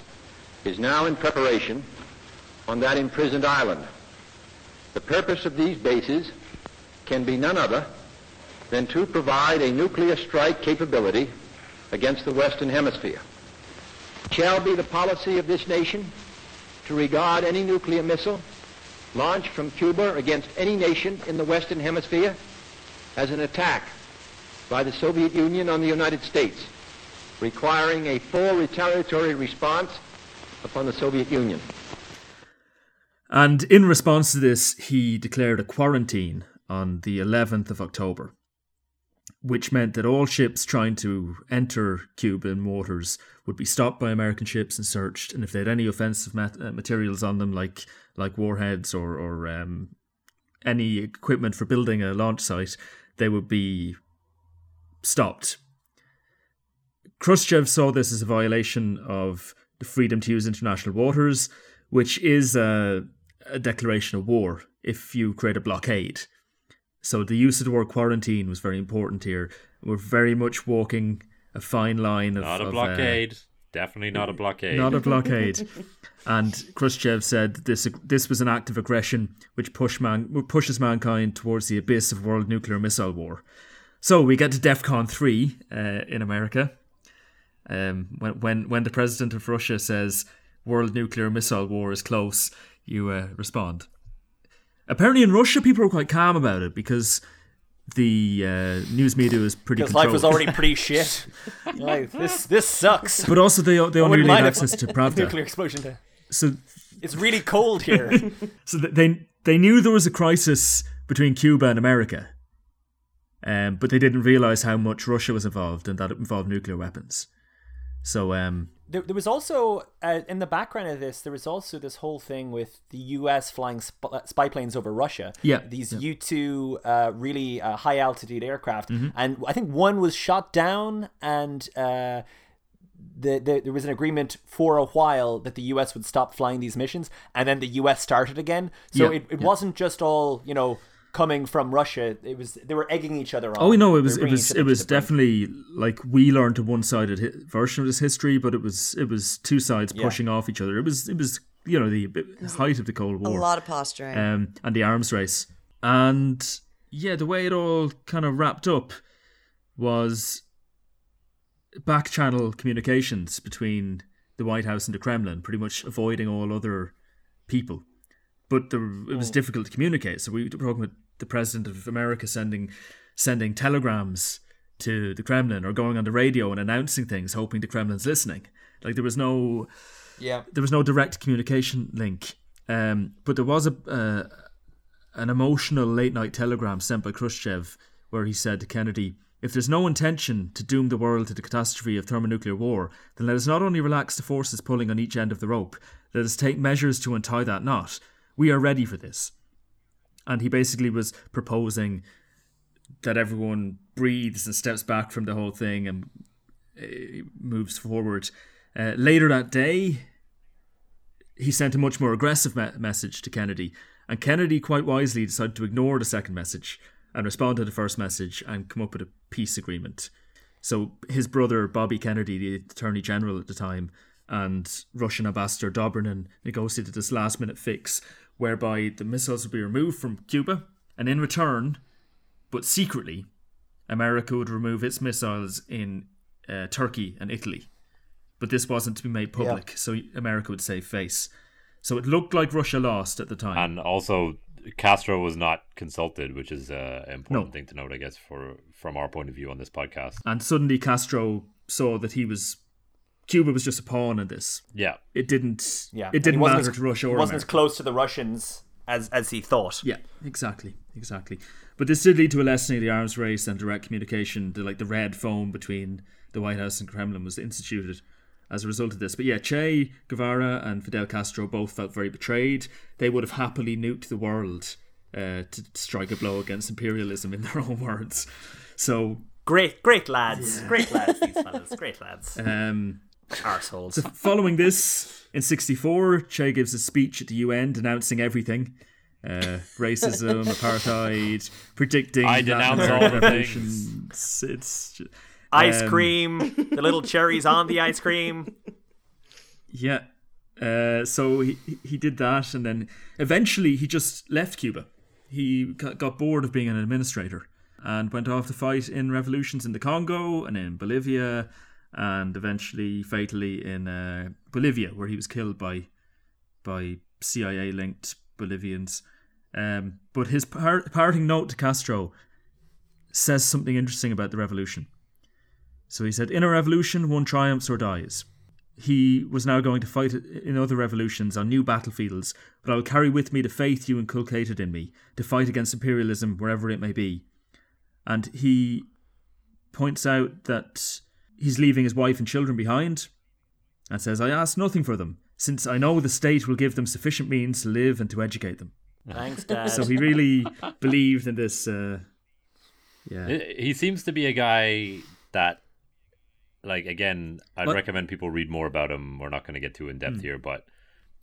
is now in preparation on that imprisoned island. The purpose of these bases can be none other than to provide a nuclear strike capability against the Western Hemisphere. It shall be the policy of this nation to regard any nuclear missile launched from Cuba against any nation in the Western Hemisphere as an attack by the Soviet Union on the United States. requiring a full retaliatory response upon the Soviet Union. And in response to this, he declared a quarantine on the 11th of October, which meant that all ships trying to enter Cuban waters would be stopped by American ships and searched. And if they had any offensive mat- uh, materials on them, like like warheads or or um, any equipment for building a launch site, they would be stopped. Khrushchev saw this as a violation of the freedom to use international waters, which is a, a declaration of war if you create a blockade. So the use of the word quarantine was very important here. We're very much walking a fine line of Not a of, uh, blockade. Definitely not a blockade. not a blockade. and Khrushchev said this this was an act of aggression which push man, pushes mankind towards the abyss of world nuclear missile war. So we get to DEFCON three uh, in America. Um, when when when the president of Russia says world nuclear missile war is close, you uh, respond. Apparently, in Russia, people are quite calm about it because the uh, news media was pretty. Because life was already pretty shit. Like this, this sucks. But also, they they only really had access to Pravda. Nuclear explosion. So It's really cold here. so they they knew there was a crisis between Cuba and America, um, but they didn't realize how much Russia was involved and that it involved nuclear weapons. So um, There, there was also uh, in the background of this. There was also this whole thing with the U.S. flying sp- uh, spy planes over Russia. Yeah, these yeah. U two uh, really uh, high altitude aircraft, Mm-hmm. and I think one was shot down, and uh, the, the there was an agreement for a while that the U.S. would stop flying these missions, and then the U.S. started again. So Yeah, it, it yeah. wasn't just all you know coming from Russia. It was they were egging each other on. oh no, They it was it was it was the brink. definitely like we learned a one sided hi- version of this history, but it was it was two sides Yeah. pushing off each other. It was it was you know the height of the Cold War. A lot of posturing. um, and the arms race. And yeah, the way it all kind of wrapped up was back channel communications between the White House and the Kremlin, pretty much avoiding all other people. But there, it was difficult to communicate. So we were talking about the president of America sending sending telegrams to the Kremlin or going on the radio and announcing things, hoping the Kremlin's listening. Like there was no yeah. there was no direct communication link, um, but there was a uh, an emotional late night telegram sent by Khrushchev where he said to Kennedy, "If there's no intention to doom the world to the catastrophe of thermonuclear war, then let us not only relax the forces pulling on each end of the rope, let us take measures to untie that knot. We are ready for this." And he basically was proposing that everyone breathes and steps back from the whole thing and uh, moves forward. Uh, later that day, he sent a much more aggressive me- message to Kennedy, and Kennedy quite wisely decided to ignore the second message and respond to the first message and come up with a peace agreement. So his brother Bobby Kennedy, the Attorney General at the time, and Russian Ambassador Dobrynin negotiated this last-minute fix, whereby the missiles would be removed from Cuba, and in return, but secretly, America would remove its missiles in uh, Turkey and Italy. But this wasn't to be made public, so America would save face. So it looked like Russia lost at the time. And also, Castro was not consulted, which is uh, an important No. thing to note, I guess, for from our point of view on this podcast. and suddenly Castro saw that he was Cuba was just a pawn in this. Yeah, It didn't. Yeah, It didn't matter as- to Russia He or wasn't as close to the Russians as as he thought. Yeah, exactly, exactly. But this did lead to a lessening of the arms race and direct communication. The like the red phone between the White House and Kremlin was instituted as a result of this. But yeah, Che Guevara and Fidel Castro both felt very betrayed. They would have happily nuked the world uh, to strike a blow against imperialism, in their own words. So Great, great lads, great lads. These fellas, great lads. um, Arseholes. Following this, in 64, Che gives a speech at the UN denouncing everything. Uh, racism, apartheid, predicting I denounce all the revolutions. It's ju- ice um, cream, the little cherries on the ice cream. yeah. Uh, so he he did that, and then eventually he just left Cuba. He got got bored of being an administrator and went off to fight in revolutions in the Congo and in Bolivia, and eventually fatally in uh, Bolivia, where he was killed by by CIA linked Bolivians. Um, but his par- parting note to Castro says something interesting about the revolution. So he said, In a revolution, one triumphs or dies. He was now going to fight in other revolutions on new battlefields, but I will carry with me the faith you inculcated in me to fight against imperialism wherever it may be. And he points out that he's leaving his wife and children behind and says, I ask nothing for them, since I know the state will give them sufficient means to live and to educate them. Thanks, Dad. So he really believed in this. Uh, yeah. He seems to be a guy that, like, again, I'd What- recommend people read more about him. We're not going to get too in depth here, but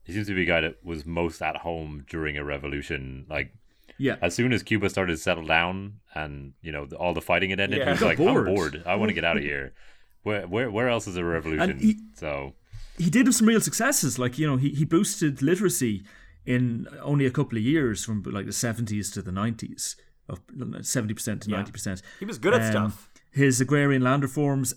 he seems to be a guy that was most at home during a revolution. Like, Yeah. as soon as Cuba started to settle down and, you know, the, all the fighting had ended, Yeah. he was like, bored. I'm bored. I want to get out of here. Where, where, where else is a revolution? he- so, he did have some real successes. Like you know, he, he boosted literacy in only a couple of years, from like the seventies to the nineties, of seventy percent to Yeah. ninety percent. He was good at Um, stuff. His agrarian land reforms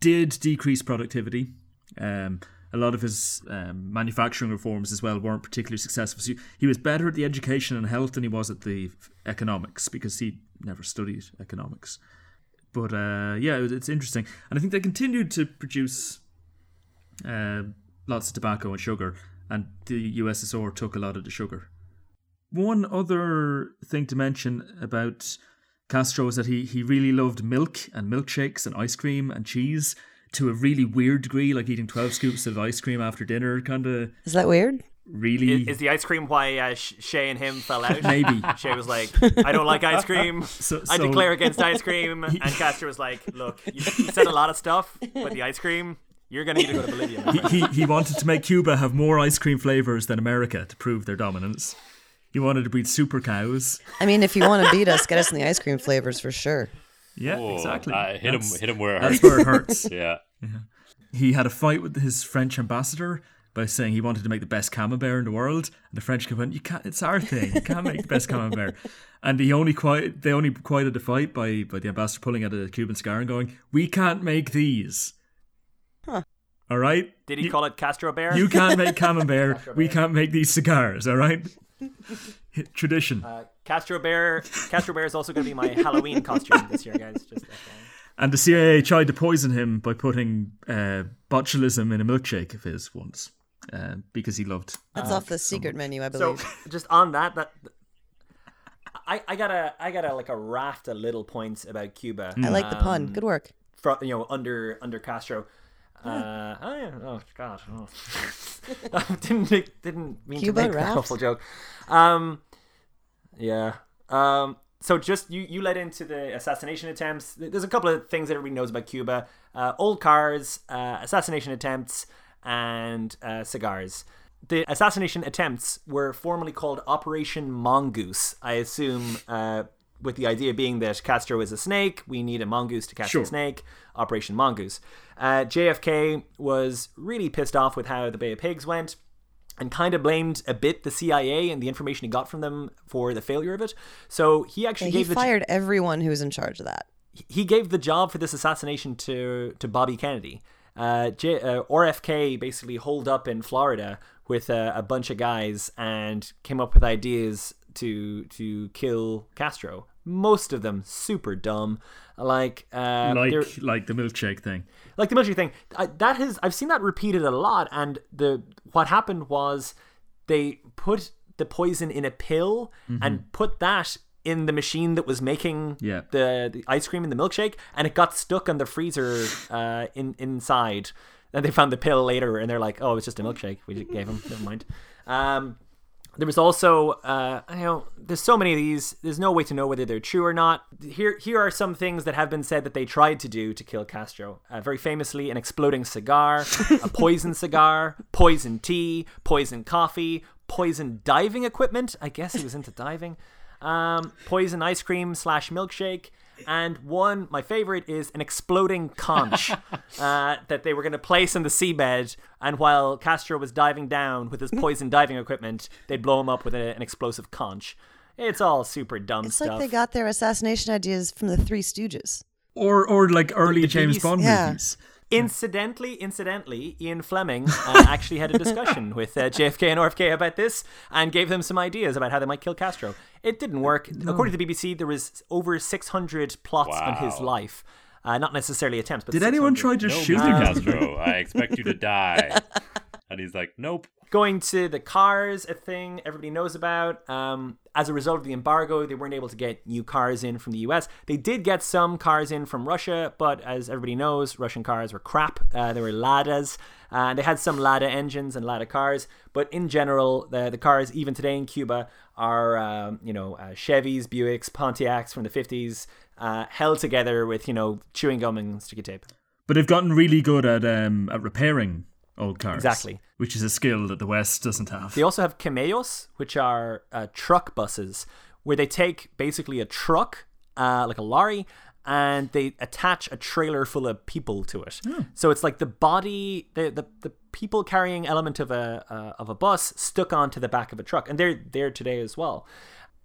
did decrease productivity. Um, a lot of his um, manufacturing reforms as well weren't particularly successful. So he was better at the education and health than he was at the economics because he never studied economics. But uh, yeah, it it's interesting, and I think they continued to produce uh, lots of tobacco and sugar, and the USSR took a lot of the sugar. One other thing to mention about Castro is that he, he really loved milk and milkshakes and ice cream and cheese to a really weird degree, like eating 12 scoops of ice cream after dinner, kind of Is that weird? Really. Is, is the ice cream why uh, Shay and him fell out? Maybe. Shay was like, I don't like ice cream. So- I declare against ice cream. And Castro was like, Look, you, you said a lot of stuff, but the ice cream, you're going to need to go to Bolivia. my friend." he, he wanted to make Cuba have more ice cream flavors than America to prove their dominance. He wanted to breed super cows. I mean, if you want to beat us, get us in the ice cream flavors for sure. Yeah, whoa, exactly. uh, hit him, hit him where it That's where it hurts. yeah. he had a fight with his French ambassador by saying he wanted to make the best camembert in the world, and the French went, "You can't. It's our thing. You can't make the best camembert." And he only quiet. They only quieted the fight by by the ambassador pulling out a Cuban cigar and going, "We can't make these." All right. Did he You- call it Castro Bear? You can't make camembert. we can't make these cigars. All right. Tradition. Uh, Castro Bear. Castro Bear is also going to be my Halloween costume this year, guys. Just And the CIA tried to poison him by putting uh, botulism in a milkshake of his once, uh, because he loved. That's off the secret menu, I believe. So believe. just on that, that I, I got a I got a like a raft of little points about Cuba. I like the pun. Um, Good work. fro- you know under under Castro. Uh, oh, yeah. oh God! Oh. didn't didn't mean Cuba to make that raft? awful joke. Um, yeah. Um, so just you you led into the assassination attempts. There's a couple of things that everybody knows about Cuba: uh, old cars, uh, assassination attempts, and uh, cigars. The assassination attempts were formally called Operation Mongoose. I assume, uh, with the idea being that Castro is a snake, we need a mongoose to catch Sure. the snake. Operation Mongoose. Uh, JFK was really pissed off with how the Bay of Pigs went and kind of blamed a bit the CIA and the information he got from them for the failure of it. So he actually he gave the fired everyone who was in charge of that. he gave the job for this assassination to to Bobby Kennedy. Uh, J, uh, RFK basically holed up in Florida with uh, a bunch of guys and came up with ideas to to kill Castro. Most of them super dumb, like uh, like like the milkshake thing. like the military thing I, that has i've seen that repeated a lot and the what happened was they put the poison in a pill and put that in the machine that was making Yeah. the, the ice cream in the milkshake and it got stuck on the freezer uh, in inside and they found the pill later and they're like oh it's just a milkshake we just gave them never mind um, there was also, uh, you know, there's so many of these. There's no way to know whether they're true or not. Here, here are some things that have been said that they tried to do to kill Castro. Uh, very famously, an exploding cigar, a poison cigar, poison tea, poison coffee, poison diving equipment. I guess he was into diving. Um, poison ice cream slash milkshake. And one, my favorite, is an exploding conch uh, that they were going to place in the seabed. And while Castro was diving down with his poison diving equipment, they'd blow him up with a, an explosive conch. It's all super dumb It's stuff. like they got their assassination ideas from the Three Stooges. Or or like early the James Bond yeah. movies. Incidentally, incidentally, Ian Fleming uh, actually had a discussion with uh, JFK and RFK about this and gave them some ideas about how they might kill Castro. It didn't work. According to the BBC, there was over 600 plots on his life. Uh, not necessarily attempts, but Did anyone try to No, shoot him? Castro, I expect you to die. And he's like, nope. going to the cars, a thing everybody knows about. Um, as a result of the embargo, they weren't able to get new cars in from the US. They did get some cars in from Russia, but as everybody knows, Russian cars were crap. Uh, they were Ladas. Uh, they had some Lada engines and Lada cars, but in general, the, the cars, even today in Cuba, are um, you know uh, Chevys, Buicks, Pontiacs from the 50s, uh, held together with you know chewing gum and sticky tape. But they've gotten really good at um, at repairing old cars. Exactly. Which is a skill that the West doesn't have. They also have camellos, which are uh, truck buses, where they take basically a truck, uh, like a lorry, and they attach a trailer full of people to it. So it's like the body, the, the, the people carrying element of a uh, of a bus stuck onto the back of a truck, and they're there today as well.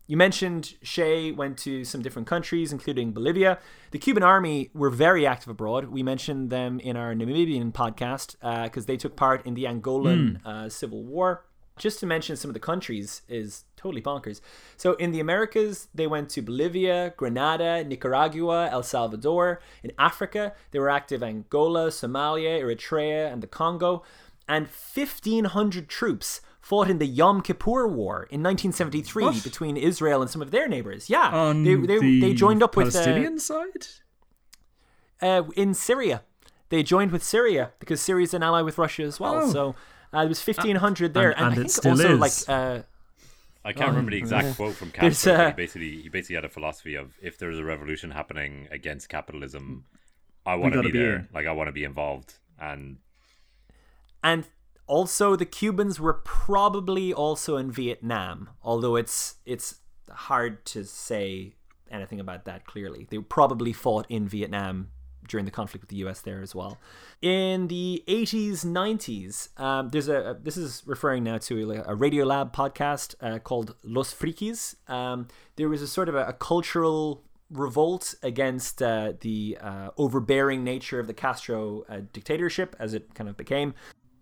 You mentioned Shea went to some different countries, including Bolivia. The Cuban army were very active abroad. We mentioned them in our Namibian podcast because they took part in the Angolan uh, Civil War. Just to mention some of the countries is totally bonkers. So in the Americas, they went to Bolivia, Grenada, Nicaragua, El Salvador. In Africa, they were active in Angola, Somalia, Eritrea, and the Congo. And 1,500 troops fought in the Yom Kippur War in 1973 What? between Israel and some of their neighbors. Yeah, On they, they, the they joined up with uh, Palestinian side. uh, in Syria. They joined with Syria because Syria is an ally with Russia as well. Oh. So uh, there was 1,500 there, and- and, and I it think still also is. like uh, I can't remember the exact quote from There's, Castro. uh, he basically, he basically had a philosophy of if there's a revolution happening against capitalism, I want to gotta be be there. in. Like I want to be involved. And and also the Cubans were probably also in Vietnam, although it's it's hard to say anything about that clearly. They probably fought in Vietnam during the conflict with the US there as well. In the 80s, 90s, um, there's a, this is referring now to a, Radiolab podcast uh, called Los Frikis. Um, there was a sort of a, a cultural revolt against uh, the uh, overbearing nature of the Castro uh, dictatorship as it kind of became.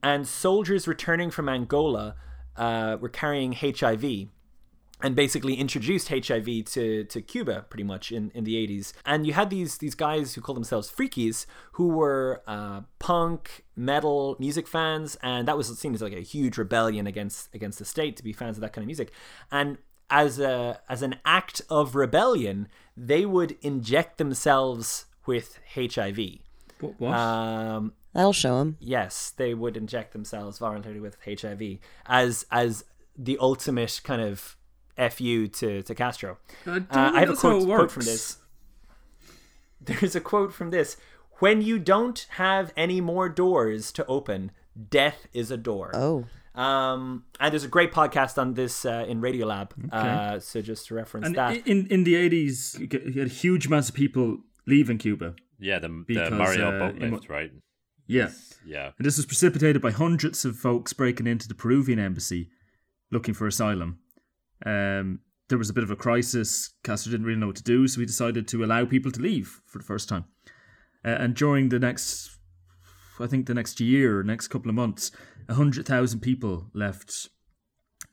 And soldiers returning from Angola uh, were carrying HIV and basically introduced HIV to, to Cuba pretty much in, in the 80s. And you had these these guys who called themselves freakies who were uh, punk, metal, music fans, and that was seen as like a huge rebellion against against the state to be fans of that kind of music. And as a as an act of rebellion, they would inject themselves with HIV. What? what? Um, That'll show them. yes, they would inject themselves voluntarily with HIV as as the ultimate kind of fu to to Castro. I don't Uh, I have a think that's how quote, quote from this. There's a quote from this: "When you don't have any more doors to open, death is a door." Oh. Um, and there's a great podcast on this uh, in Radiolab. Uh, so just to reference And that. in in the eighties, you get- you had huge amounts of people leaving Cuba. yeah, the, the Because, Mariel uh, boat in right? Yeah, Yeah. and this was precipitated by hundreds of folks breaking into the Peruvian embassy looking for asylum. Um, there was a bit of a crisis. Castro didn't really know what to do, so he decided to allow people to leave for the first time. Uh, and during the next, I think the next year, next couple of months, hundred thousand people left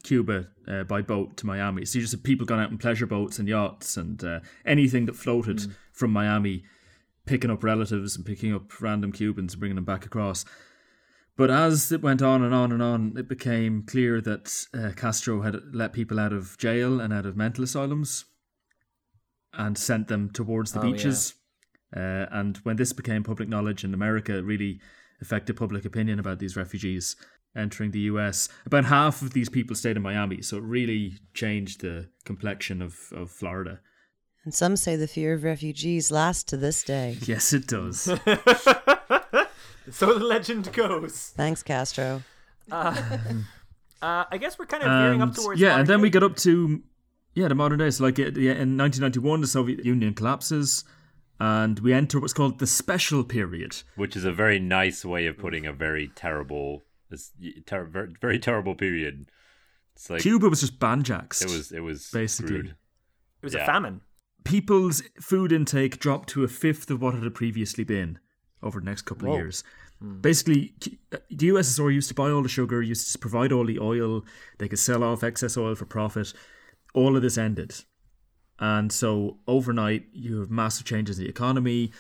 Cuba uh, by boat to Miami. So you just had people going out in pleasure boats and yachts and uh, anything that floated from Miami, picking up relatives and picking up random Cubans and bringing them back across. But as it went on and on and on, it became clear that uh, Castro had let people out of jail and out of mental asylums and sent them towards the Oh, yeah. beaches. Uh, and when this became public knowledge in America, it really affected public opinion about these refugees entering the US. About half of these people stayed in Miami, so it really changed the complexion of, of Florida. And some say the fear of refugees lasts to this day. Yes, it does. so the legend goes. Thanks, Castro. Uh, I guess we're kind of veering up towards yeah, and modern then we day. get up to yeah the modern days. So like uh, yeah, in 1991, the Soviet Union collapses, and we enter what's called the special period. Which is a very nice way of putting a very terrible, ter- very, very terrible period. It's like Cuba was just banjaxed. it was, it was basically. screwed. It was yeah. a famine. People's food intake dropped to a fifth of what it had previously been over the next couple of years. Basically, uh, the USSR used to buy all the sugar, used to provide all the oil. They could sell off excess oil for profit. All of this ended. And so overnight, you have massive changes in the economy.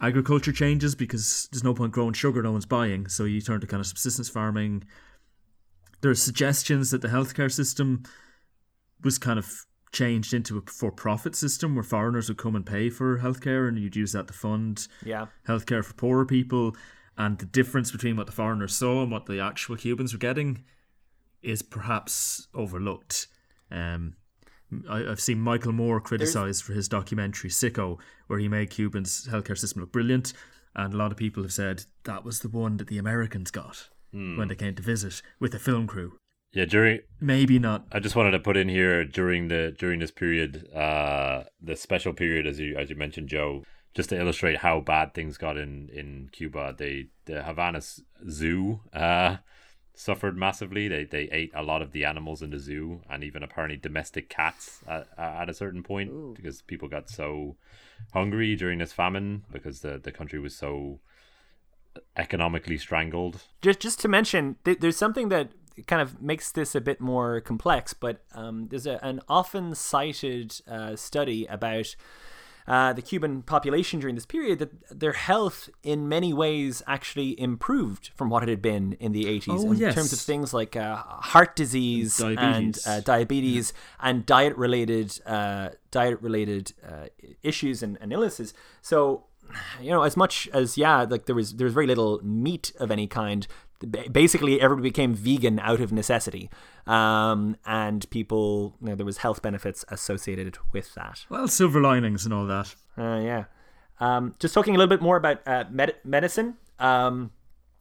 agriculture changes because there's no point growing sugar no one's buying, so you turn to kind of subsistence farming. There are suggestions that the healthcare system was kind of changed into a for-profit system where foreigners would come and pay for healthcare, and you'd use that to fund Yeah. healthcare for poorer people. And the difference between what the foreigners saw and what the actual Cubans were getting is perhaps overlooked. Um, I, I've seen Michael Moore criticised for his documentary Sicko, where he made Cuban's healthcare system look brilliant, and a lot of people have said that was the one that the Americans got when they came to visit with the film crew. Yeah, during Maybe not. I just wanted to put in here during the during this period, uh, the special period as you as you mentioned, Joe, just to illustrate how bad things got in in Cuba. They the Havana Zoo uh, suffered massively. They they ate a lot of the animals in the zoo, and even apparently domestic cats at, at a certain point because people got so hungry during this famine because the the country was so economically strangled. just just to mention, th- there's something that kind of makes this a bit more complex, but um, there's a, an often cited uh, study about uh, the Cuban population during this period that their health, in many ways, actually improved from what it had been in the 80s Oh, in yes. terms of things like uh, heart disease Diabetes. and uh, diabetes and diet related uh, diet related uh, issues and, and illnesses. So you know, as much as yeah, like there was there was very little meat of any kind. Ba- Basically, everybody became vegan out of necessity, um, and people, you know, there was health benefits associated with that. Well, silver linings and all that. Uh, yeah. Um, just talking a little bit more about uh, med- medicine. Um,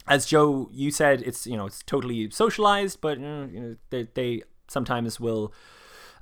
as Joe, you said, it's you know it's totally socialized, but uh, you know they, they sometimes will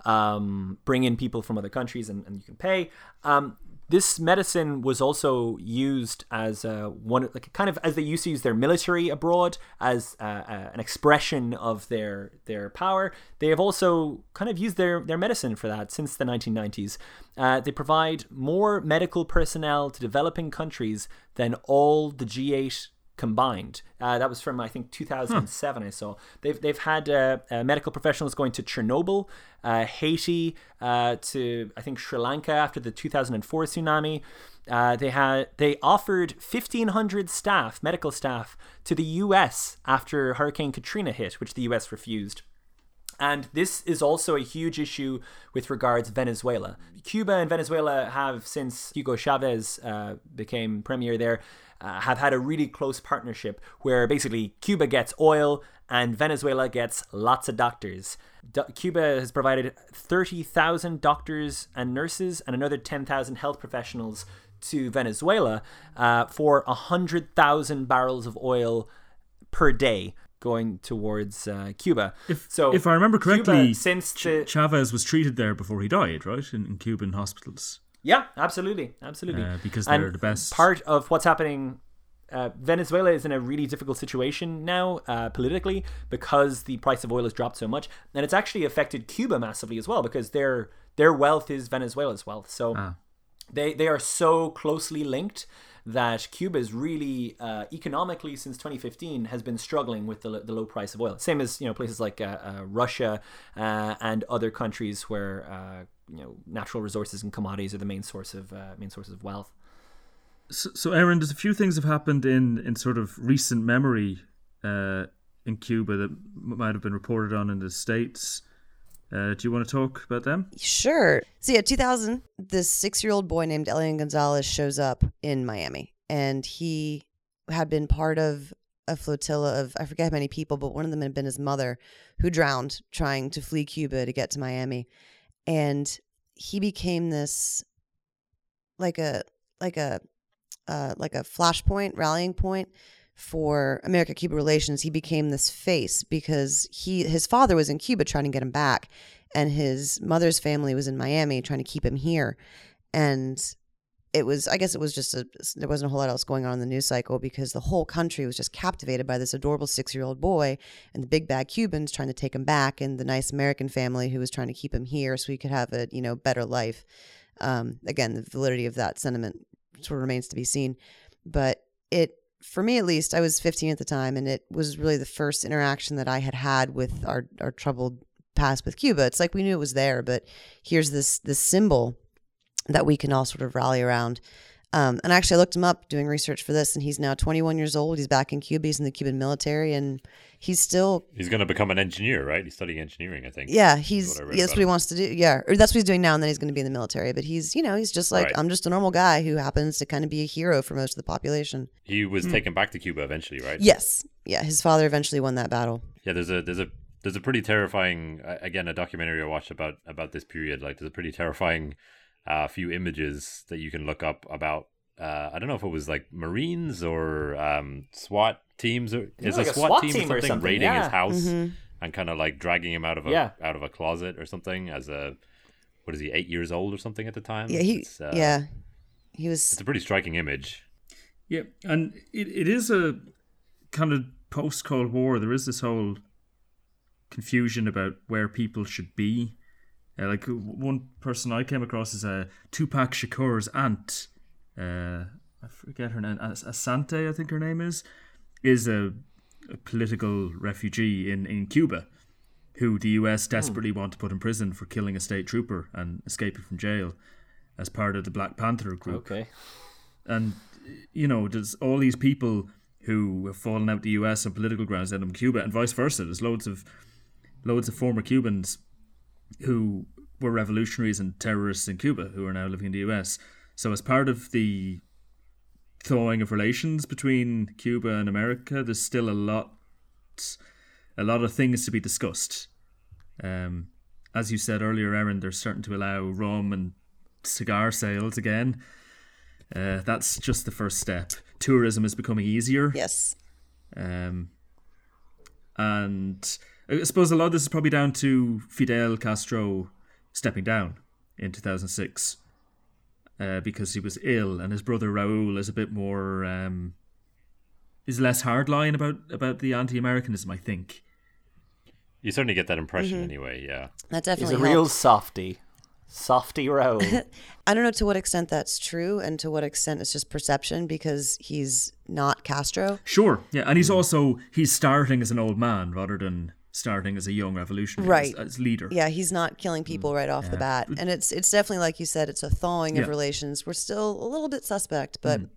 um, bring in people from other countries and, and you can pay. Um, this medicine was also used as uh, one like kind of as they used to use their military abroad as uh, uh, an expression of their their power. They have also kind of used their their medicine for that since the 1990s. Uh, they provide more medical personnel to developing countries than all the G8 combined. Uh, that was from I think 2007. I saw they've they've had uh, uh, medical professionals going to Chernobyl, uh, Haiti, uh, to I think Sri Lanka after the 2004 tsunami. Uh, they had they offered 1,500 staff, medical staff, to the U.S. after Hurricane Katrina hit, which the U.S. refused. And this is also a huge issue with regards Venezuela. Cuba and Venezuela have, since Hugo Chavez uh, became premier there, uh, have had a really close partnership where basically Cuba gets oil and Venezuela gets lots of doctors. D- Cuba has provided 30,000 doctors and nurses and another 10,000 health professionals to Venezuela uh, for 100,000 barrels of oil per day going towards uh, Cuba. If, so if I remember Cuba, correctly, since Ch- the Chavez was treated there before he died, right? In, in Cuban hospitals. Yeah, absolutely, absolutely, Uh, because they're the best. Part of what's happening. Uh, Venezuela is in a really difficult situation now uh, politically because the price of oil has dropped so much, and it's actually affected Cuba massively as well because their their wealth is Venezuela's wealth. So Ah. they they are so closely linked that Cuba is really uh, economically since 2015 has been struggling with the, the low price of oil. Same as you know places like uh, uh, Russia uh, and other countries where uh, you know natural resources and commodities are the main source of uh, main sources of wealth. So, so, Aaron, there's a few things have happened in, in sort of recent memory in Cuba that might have been reported on in the States. Uh, do you want to talk about them? Sure. So yeah, 2000, this six-year-old boy named Elian Gonzalez shows up in Miami, and he had been part of a flotilla of I forget how many people, but one of them had been his mother, who drowned trying to flee Cuba to get to Miami, and he became this like a like a uh, like a flashpoint rallying point for America Cuba relations. He became this face because he his father was in Cuba trying to get him back, and his mother's family was in Miami trying to keep him here, and it was I guess it was just a there wasn't a whole lot else going on in the news cycle because the whole country was just captivated by this adorable six year old boy and the big bad Cubans trying to take him back and the nice American family who was trying to keep him here so he could have a you know better life. Um, again, the validity of that sentiment sort of remains to be seen, but it for me at least I was 15 at the time and it was really the first interaction that I had had with our our troubled past with Cuba. It's like we knew it was there, but here's this this symbol that we can all sort of rally around. Um, and actually, I looked him up doing research for this, and he's now 21 years old. He's back in Cuba. He's in the Cuban military, and he's still He's going to become an engineer, right? He's studying engineering, I think. yeah, is he's what I that's what he wants to do. Yeah, or that's what he's doing now, and then he's going to be in the military. But he's you know he's just like Right. I'm just a normal guy who happens to kind of be a hero for most of the population. He was taken back to Cuba eventually, right? Yes, yeah, his father eventually won that battle. Yeah, there's a there's a there's a pretty terrifying uh, again a documentary I watched about about this period. Like there's a pretty terrifying uh, few images that you can look up about. Uh, I don't know if it was like Marines or um, SWAT teams or is like a a SWAT, SWAT team, team or or something, something, raiding his house Mm-hmm. and kind of like dragging him out of a Yeah. out of a closet or something as a what is he eight years old or something at the time? Yeah, he It's, uh, yeah he was It's a pretty striking image. Yeah, and it, it is a kind of post Cold War. There is this whole confusion about where people should be. Uh, like one person I came across is a uh, Tupac Shakur's aunt. Uh, I forget her name. As- Asante, I think her name is, is a, a political refugee in, in Cuba, who the U.S. desperately want to put in prison for killing a state trooper and escaping from jail, as part of the Black Panther group Okay. and you know there's all these people who have fallen out the US on political grounds and in Cuba and vice versa there's loads of loads of former Cubans who were revolutionaries and terrorists in Cuba who are now living in the US so as part of the thawing of relations between Cuba and America there's still a lot a lot of things to be discussed um as you said earlier Erin they're starting to allow rum and cigar sales again uh, that's just the first step. Tourism is becoming easier. yes Um, and I suppose a lot of this is probably down to Fidel Castro stepping down in 2006 uh, because he was ill, and his brother Raul is a bit more um, is less hardline about about the anti-Americanism. I think. You certainly get that impression Mm-hmm. anyway. Yeah. that definitely. He's definitely a real softy. Softy row. I don't know to what extent that's true and to what extent it's just perception because he's not Castro. Sure, yeah, and he's also he's starting as an old man rather than starting as a young revolutionary, Right. As, as leader. Yeah, he's not killing mm. people right off the bat, mm. and it's it's definitely like you said, it's a thawing of relations. We're still a little bit suspect, but mm.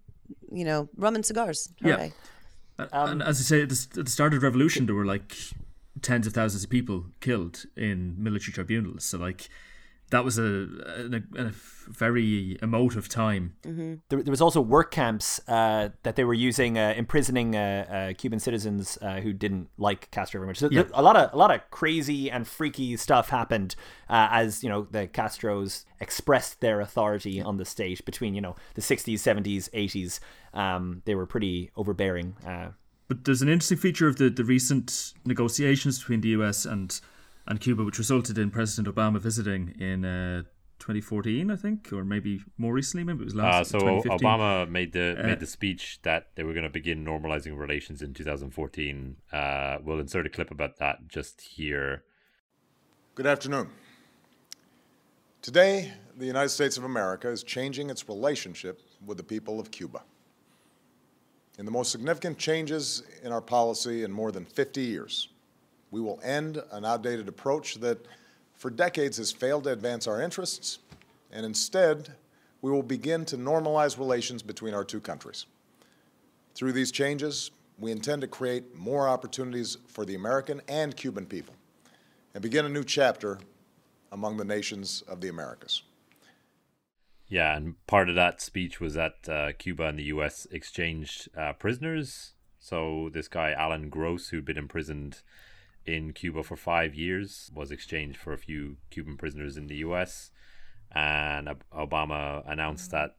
you know, rum and cigars. Yeah. Hooray. Um, and as I say, at the, at the start of the revolution, there were like tens of thousands of people killed in military tribunals. So like that was a, a, a very emotive time. there, there was also work camps uh, that they were using, uh, imprisoning uh, uh, Cuban citizens uh, who didn't like Castro very much. So Yeah. there- a lot of a lot of crazy and freaky stuff happened uh, as you know the Castros expressed their authority on the state between you know the 60s, 70s, 80s. Um, they were pretty overbearing. Uh, But there's an interesting feature of the, the recent negotiations between the US and and Cuba, which resulted in President Obama visiting in uh, 2014, I think, or maybe more recently, maybe it was Uh, last. so Obama made the Uh, made the speech that they were going to begin normalizing relations in 2014. Uh, we'll insert a clip about that just here. Good afternoon. Today, the United States of America is changing its relationship with the people of Cuba. In the most significant changes in our policy in more than 50 years, we will end an outdated approach that for decades has failed to advance our interests, and instead, we will begin to normalize relations between our two countries. Through these changes, we intend to create more opportunities for the American and Cuban people and begin a new chapter among the nations of the Americas. Yeah, and part of that speech was that uh, Cuba and the U.S. exchanged uh, prisoners. So this guy Alan Gross, who'd been imprisoned in Cuba for five years, was exchanged for a few Cuban prisoners in the U.S. And Obama announced that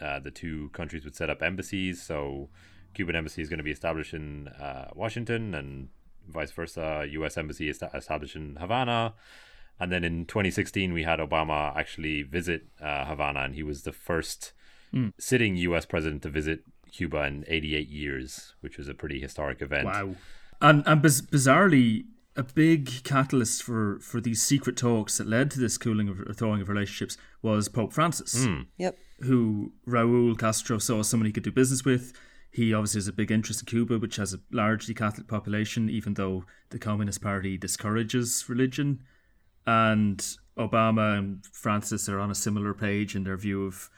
uh, the two countries would set up embassies. So Cuban embassy is going to be established in uh, Washington, and vice versa. U.S. embassy is established in Havana. And then in 2016, we had Obama actually visit uh, Havana, and he was the first sitting U.S. president to visit Cuba in 88 years, which was a pretty historic event. Wow. And and biz- bizarrely, a big catalyst for for these secret talks that led to this cooling of or thawing of relationships was Pope Francis, hmm. Yep. who Raul Castro saw as someone he could do business with. He obviously has a big interest in Cuba, which has a largely Catholic population, even though the Communist Party discourages religion. And Obama and Francis are on a similar page in their view of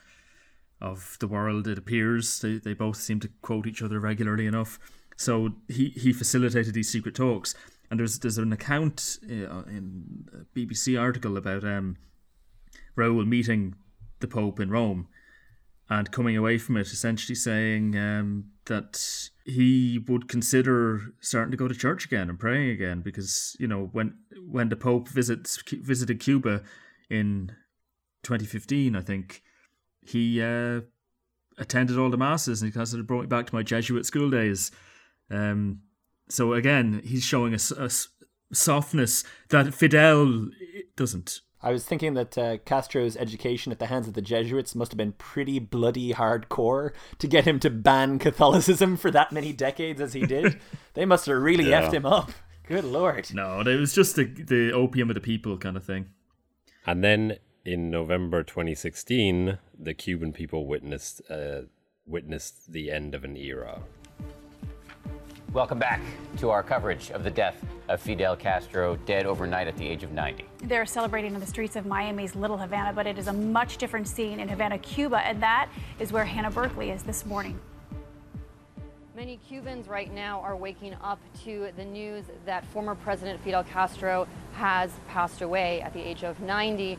of the world. It appears they they both seem to quote each other regularly enough. So he he facilitated these secret talks, and there's there's an account uh, in a BBC article about um, Raul meeting the Pope in Rome and coming away from it essentially saying um, that he would consider starting to go to church again and praying again because you know when when the Pope visits visited Cuba in 2015, I think he uh, attended all the masses and he kind of brought me back to my Jesuit school days. Um, so again, he's showing a, a softness that Fidel doesn't. I was thinking that uh, Castro's education at the hands of the Jesuits must have been pretty bloody hardcore to get him to ban Catholicism for that many decades as he did. they must have really yeah. effed him up. Good lord. No, it was just the, the opium of the people kind of thing. And then in November 2016, the Cuban people witnessed uh, witnessed the end of an era. Welcome back to our coverage of the death of Fidel Castro, dead overnight at the age of 90. They're celebrating on the streets of Miami's Little Havana, but it is a much different scene in Havana, Cuba, and that is where Hannah Berkeley is this morning. Many Cubans right now are waking up to the news that former President Fidel Castro has passed away at the age of 90.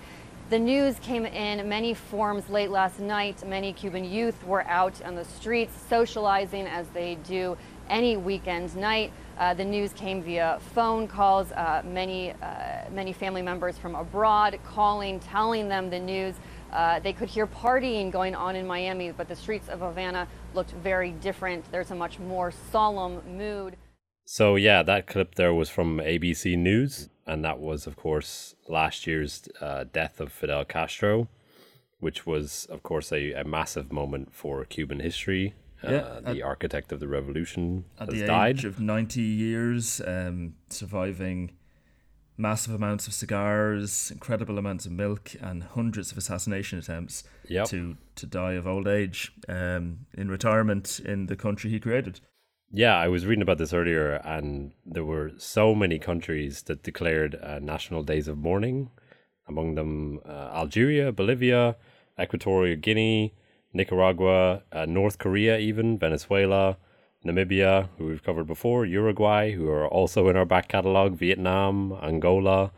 The news came in many forms late last night. Many Cuban youth were out on the streets socializing as they do any weekend night. Uh, the news came via phone calls, uh, many, uh, many family members from abroad calling, telling them the news. Uh, they could hear partying going on in Miami, but the streets of Havana looked very different. There's a much more solemn mood. So, yeah, that clip there was from ABC News, and that was, of course, last year's uh, death of Fidel Castro, which was, of course, a, a massive moment for Cuban history yeah, uh, the at, architect of the revolution at has the died. age of 90 years, um, surviving massive amounts of cigars, incredible amounts of milk, and hundreds of assassination attempts yep. to, to die of old age um, in retirement in the country he created. Yeah, I was reading about this earlier, and there were so many countries that declared uh, national days of mourning, among them uh, Algeria, Bolivia, Equatorial Guinea, Nicaragua, uh, North Korea, even Venezuela, Namibia, who we've covered before, Uruguay, who are also in our back catalogue, Vietnam, Angola,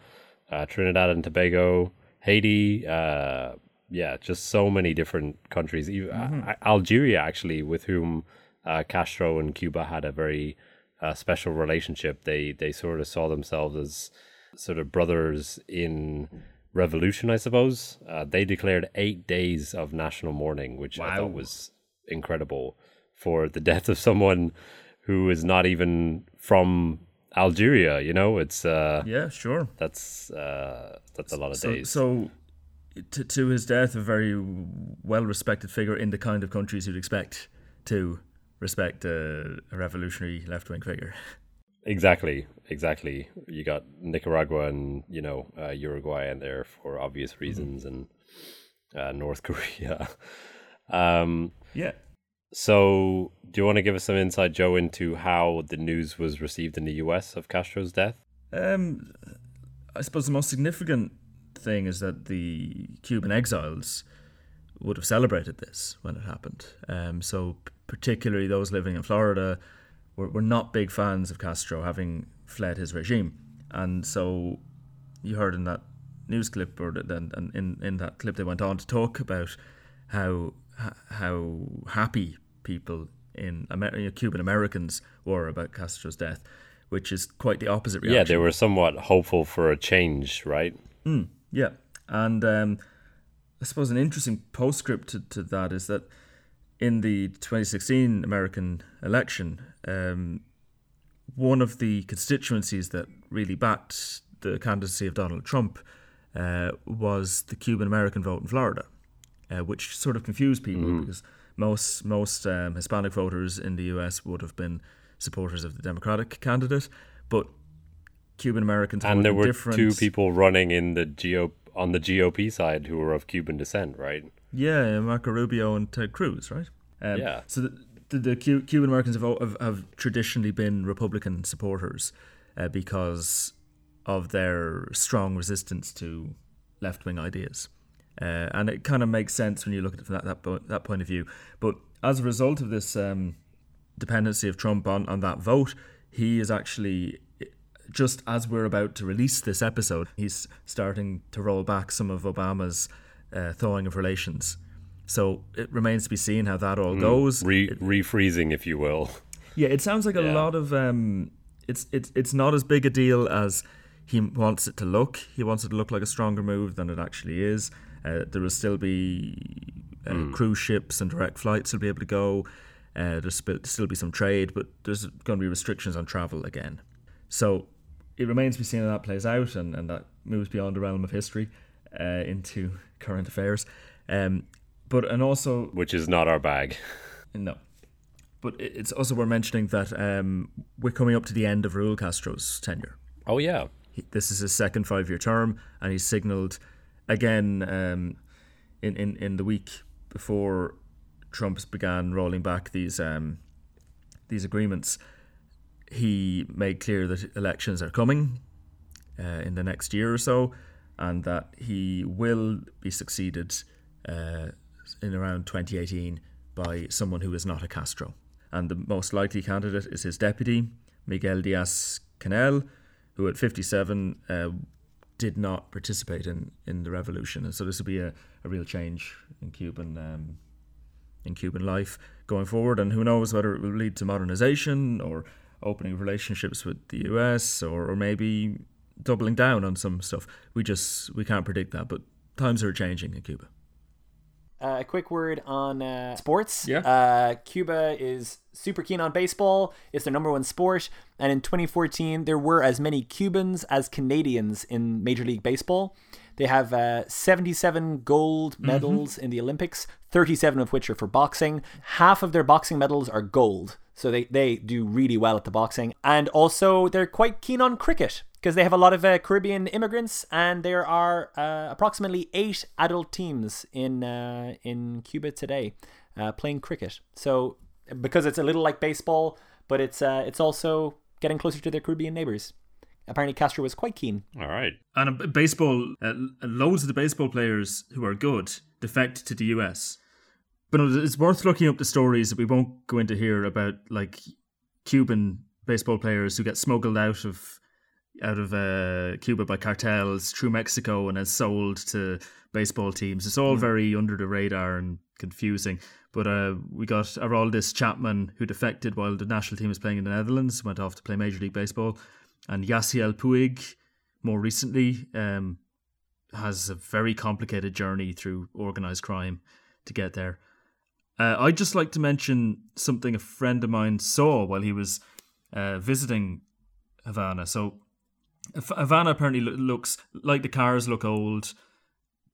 uh, Trinidad and Tobago, Haiti. Uh, yeah, just so many different countries. Mm-hmm. Algeria, actually, with whom uh, Castro and Cuba had a very uh, special relationship. They they sort of saw themselves as sort of brothers in revolution, I suppose. Uh, they declared eight days of national mourning, which wow. I thought was incredible for the death of someone who is not even from Algeria. You know, it's uh, yeah, sure. That's uh, that's a lot of so, days. So, to, to his death, a very well respected figure in the kind of countries you'd expect to respect a, a revolutionary left wing figure. Exactly, exactly. You got Nicaragua and you know uh, Uruguay in there for obvious mm-hmm. reasons, mm-hmm. and uh, North Korea. um, yeah. So, do you want to give us some insight, Joe, into how the news was received in the U.S. of Castro's death? Um, I suppose the most significant thing is that the Cuban exiles would have celebrated this when it happened. Um, so, particularly those living in Florida were, were not big fans of Castro having fled his regime. And so you heard in that news clip, or then and in, in that clip, they went on to talk about how how happy people in Amer- Cuban Americans were about Castro's death, which is quite the opposite reaction. Yeah, they were somewhat hopeful for a change, right? Mm, yeah, and um, I suppose an interesting postscript to, to that is that in the 2016 American election, um, one of the constituencies that really backed the candidacy of Donald Trump uh, was the Cuban American vote in Florida, uh, which sort of confused people mm. because most most um, Hispanic voters in the U.S. would have been supporters of the Democratic candidate, but Cuban Americans and there were different... two people running in the GOP on the GOP side who were of Cuban descent, right? Yeah, Marco Rubio and Ted Cruz, right? Um, yeah. So the, the, the Cuban Americans have, have, have traditionally been Republican supporters uh, because of their strong resistance to left wing ideas. uh, and it kind of makes sense when you look at it from that that, that point of view. But as a result of this um, dependency of Trump on on that vote, he is actually just as we're about to release this episode, he's starting to roll back some of Obama's uh, thawing of relations. So it remains to be seen how that all mm, goes. Re- refreezing, if you will. Yeah, it sounds like a yeah. lot of um, it's it's it's not as big a deal as he wants it to look. He wants it to look like a stronger move than it actually is. Uh, there will still be uh, mm. cruise ships and direct flights will be able to go. Uh, there's still be some trade, but there's going to be restrictions on travel again. So it remains to be seen how that plays out and, and that moves beyond the realm of history uh, into current affairs. Um, but and also which is not our bag. No, but it's also worth mentioning that um, we're coming up to the end of Raul Castro's tenure. Oh yeah, he, this is his second five-year term, and he's signalled again um, in, in in the week before Trump began rolling back these um, these agreements he made clear that elections are coming uh, in the next year or so, and that he will be succeeded uh, in around 2018 by someone who is not a Castro. And the most likely candidate is his deputy, Miguel Diaz Canel, who at 57 uh, did not participate in, in the revolution. And so this will be a, a real change in Cuban um, in Cuban life going forward. And who knows whether it will lead to modernization or opening relationships with the US or, or maybe doubling down on some stuff. We just we can't predict that, but times are changing in Cuba. Uh, a quick word on uh, sports. Yeah. Uh, Cuba is super keen on baseball. It's their number one sport. And in 2014, there were as many Cubans as Canadians in Major League Baseball. They have uh, 77 gold mm-hmm. medals mm-hmm. in the Olympics, 37 of which are for boxing. Half of their boxing medals are gold. So they, they do really well at the boxing. And also, they're quite keen on cricket because they have a lot of uh, Caribbean immigrants, and there are uh, approximately eight adult teams in uh, in Cuba today uh, playing cricket. So because it's a little like baseball, but it's uh, it's also getting closer to their Caribbean neighbors. Apparently, Castro was quite keen. All right. And baseball, uh, loads of the baseball players who are good defect to the US but it's worth looking up the stories that we won't go into here about like Cuban baseball players who get smuggled out of out of uh, Cuba by cartels through Mexico and then sold to baseball teams. It's all mm. very under the radar and confusing. But uh, we got Aroldis Chapman, who defected while the national team was playing in the Netherlands, went off to play Major League Baseball. And Yasiel Puig, more recently, um, has a very complicated journey through organized crime to get there. Uh, I'd just like to mention something a friend of mine saw while he was uh, visiting Havana. So, Havana apparently looks like the cars look old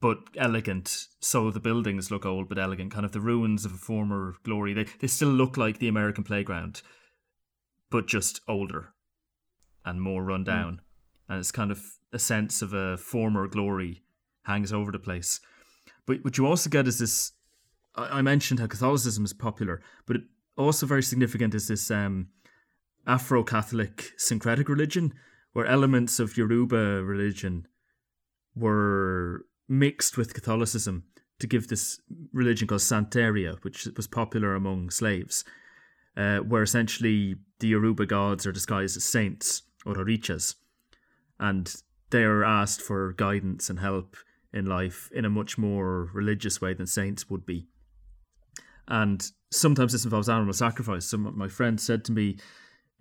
but elegant. So the buildings look old but elegant, kind of the ruins of a former glory. They they still look like the American playground, but just older and more run hmm. down. Mm. And it's kind of a sense of a former glory hangs over the place. But what you also get is this I mentioned how Catholicism is popular, but it also very significant is this um, Afro Catholic syncretic religion, where elements of Yoruba religion were mixed with Catholicism to give this religion called Santeria, which was popular among slaves, uh, where essentially the Yoruba gods are disguised as saints or orichas, and they are asked for guidance and help in life in a much more religious way than saints would be and sometimes this involves animal sacrifice. Some of my friends said to me,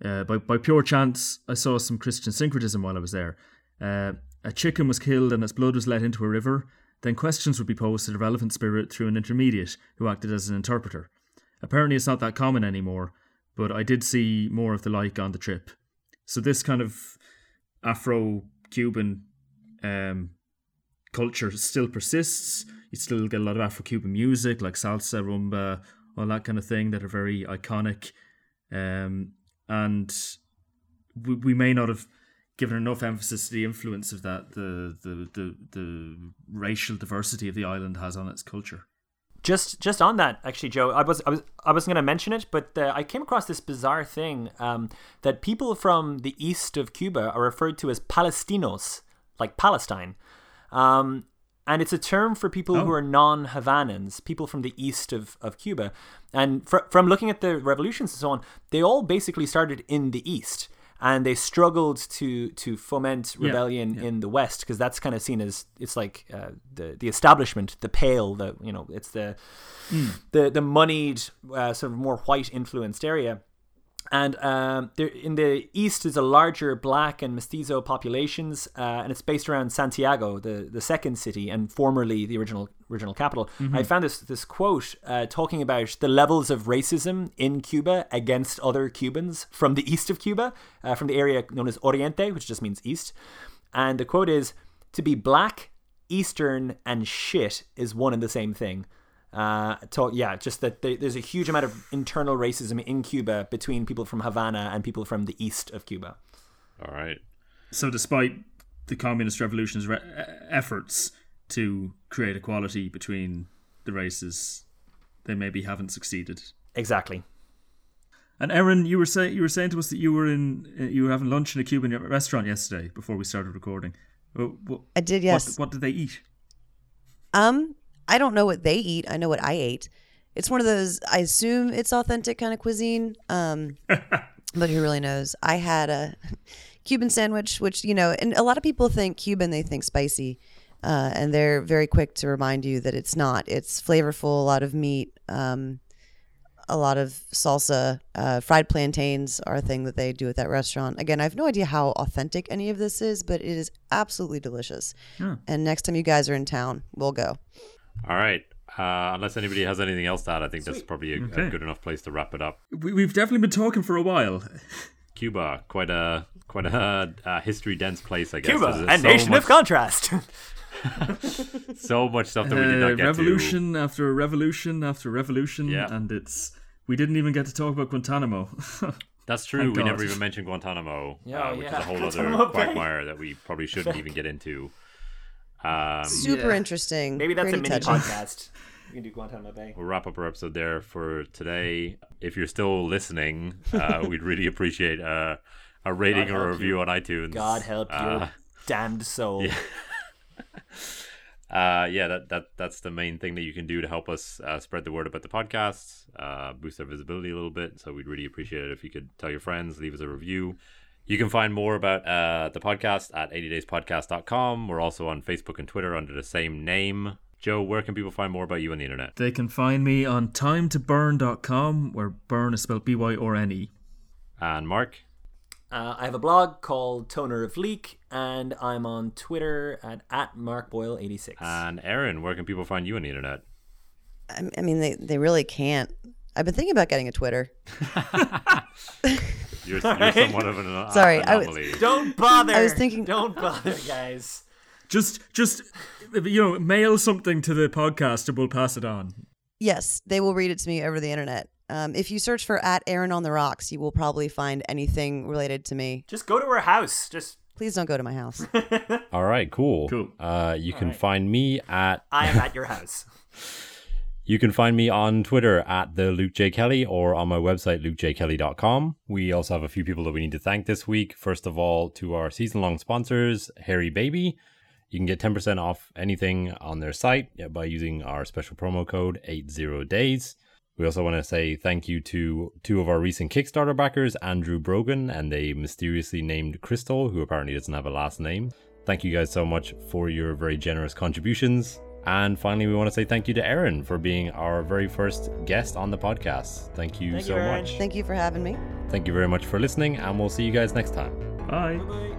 uh, by by pure chance, I saw some Christian syncretism while I was there. Uh, a chicken was killed and its blood was let into a river. Then questions would be posed to the relevant spirit through an intermediate who acted as an interpreter. Apparently, it's not that common anymore, but I did see more of the like on the trip. So this kind of Afro-Cuban um, culture still persists you still get a lot of Afro Cuban music like salsa, rumba, all that kind of thing that are very iconic. Um, and we, we may not have given enough emphasis to the influence of that, the, the, the, the racial diversity of the island has on its culture. Just just on that, actually, Joe, I was I was I wasn't going to mention it, but uh, I came across this bizarre thing um, that people from the east of Cuba are referred to as Palestinos, like Palestine. Um, and it's a term for people Oh. who are non-Havanans, people from the east of, of Cuba. And fr- from looking at the revolutions and so on, they all basically started in the east, and they struggled to to foment Yeah, rebellion in the west because that's kind of seen as it's like uh, the the establishment, the pale, the you know, it's the the the moneyed, uh, sort of more white influenced area. And um, there, in the east is a larger black and mestizo populations, uh, and it's based around Santiago, the, the second city, and formerly the original original capital. I found this this quote uh, talking about the levels of racism in Cuba against other Cubans from the east of Cuba, uh, from the area known as Oriente, which just means east. And the quote is, "To be black, Eastern, and shit is one and the same thing." Uh, to, yeah, just that there, there's a huge amount of internal racism in Cuba between people from Havana and people from the east of Cuba. All right. So, despite the communist revolution's re- e- efforts to create equality between the races, they maybe haven't succeeded. Exactly. And Erin, you were saying you were saying to us that you were in uh, you were having lunch in a Cuban restaurant yesterday before we started recording. Wh- wh- I did, what- yes. What, did they eat? Um, I don't know what they eat. I know what I ate. It's one of those. I assume it's authentic kind of cuisine. Um, but who really knows? I had a Cuban sandwich, which you know, and a lot of people think Cuban, they think spicy, uh, and they're very quick to remind you that it's not. It's flavorful, a lot of meat, um, a lot of salsa. Uh, fried plantains are a thing that they do at that restaurant. Again, I have no idea how authentic any of this is, but it is absolutely delicious. Hmm. And next time you guys are in town, we'll go. All right. Uh, unless anybody has anything else to add, I think that's probably a, a good enough place to wrap it up. We, we've definitely been talking for a while. Cuba, quite a quite a, uh history dense place, I guess. Cuba, There's a so nation much, of contrast. so much stuff that we did not Uh, get revolution after revolution after revolution, Yeah. and it's we didn't even get to talk about Guantanamo. That's true. Thank we God. never even mentioned Guantanamo, Yeah, uh, which yeah. is a whole Guantanamo other quagmire that we probably shouldn't even get into. Um, Super interesting. Maybe that's Pretty a mini touching. podcast. We can do Guantanamo Bay. We'll wrap up our episode there for today. If you're still listening, uh, we'd really appreciate uh, a rating God or a review you. on iTunes. God help your Uh, damned soul. yeah. uh, yeah, that, that that's the main thing that you can do to help us uh, spread the word about the podcast, uh, boost our visibility a little bit. So we'd really appreciate it if you could tell your friends, leave us a review. You can find more about uh, the podcast at 80dayspodcast.com. We're also on Facebook and Twitter under the same name. Joe, where can people find more about you on the internet? they can find me on timetobyrne.com, where burn is spelled B Y R N E. And Mark? Uh, I have a blog called Toner of Leak, and I'm on Twitter at, at MarkBoyle86. And Erin, where can people find you on the internet? I, I mean, they, they really can't. I've been thinking about getting a Twitter. You're, you're somewhat of an uh, Sorry, I was- anomaly. Don't bother. I was thinking- Don't bother, guys. Just, just you know, mail something to the podcast and we'll pass it on. Yes, they will read it to me over the internet. Um, if you search for at Erin on the Rocks, you will probably find anything related to me. Just go to her house. Just Please don't go to my house. All right, cool. Cool. Uh, you can find me at I am at your house. You can find me on Twitter at the Luke J. Kelly or on my website, lukejkelly.com. We also have a few people that we need to thank this week. First of all, to our season long sponsors, Hairy Baby. You can get 10% off anything on their site by using our special promo code 80days. We also want to say thank you to two of our recent Kickstarter backers, Andrew Brogan and a mysteriously named Crystal, who apparently doesn't have a last name. Thank you guys so much for your very generous contributions. And finally, we want to say thank you to Erin for being our very first guest on the podcast. Thank you Thank so you, much. Thank you for having me. Thank you very much for listening, and we'll see you guys next time. Bye. Comrades,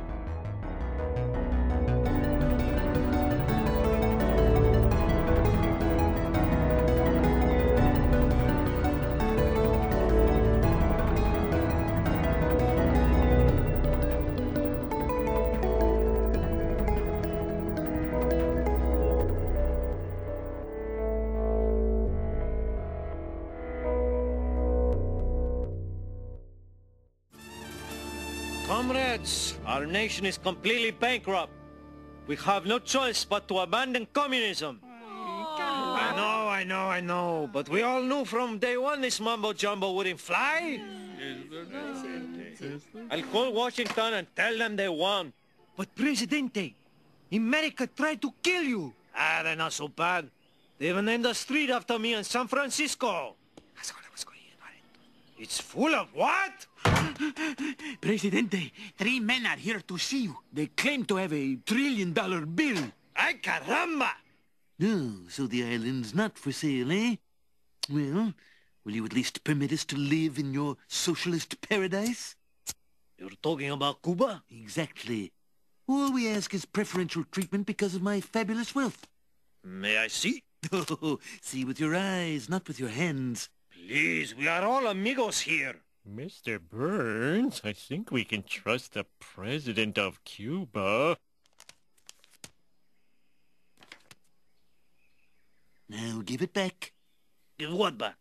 nation is completely bankrupt. We have no choice but to abandon communism. I know, I know, I know, but we all knew from day one this mumbo jumbo wouldn't fly. I'll call Washington and tell them they won. But Presidente, America tried to kill you. Ah, they're not so bad. They even named a street after me in San Francisco. It's full of what? Presidente, three men are here to see you. They claim to have a trillion dollar bill. Ay, caramba! No, so the island's not for sale, eh? Well, will you at least permit us to live in your socialist paradise? You're talking about Cuba? Exactly. All we ask is preferential treatment because of my fabulous wealth. May I see? Oh, see with your eyes, not with your hands. Please, we are all amigos here. Mr. Burns, I think we can trust the president of Cuba. Now give it back. Give what back?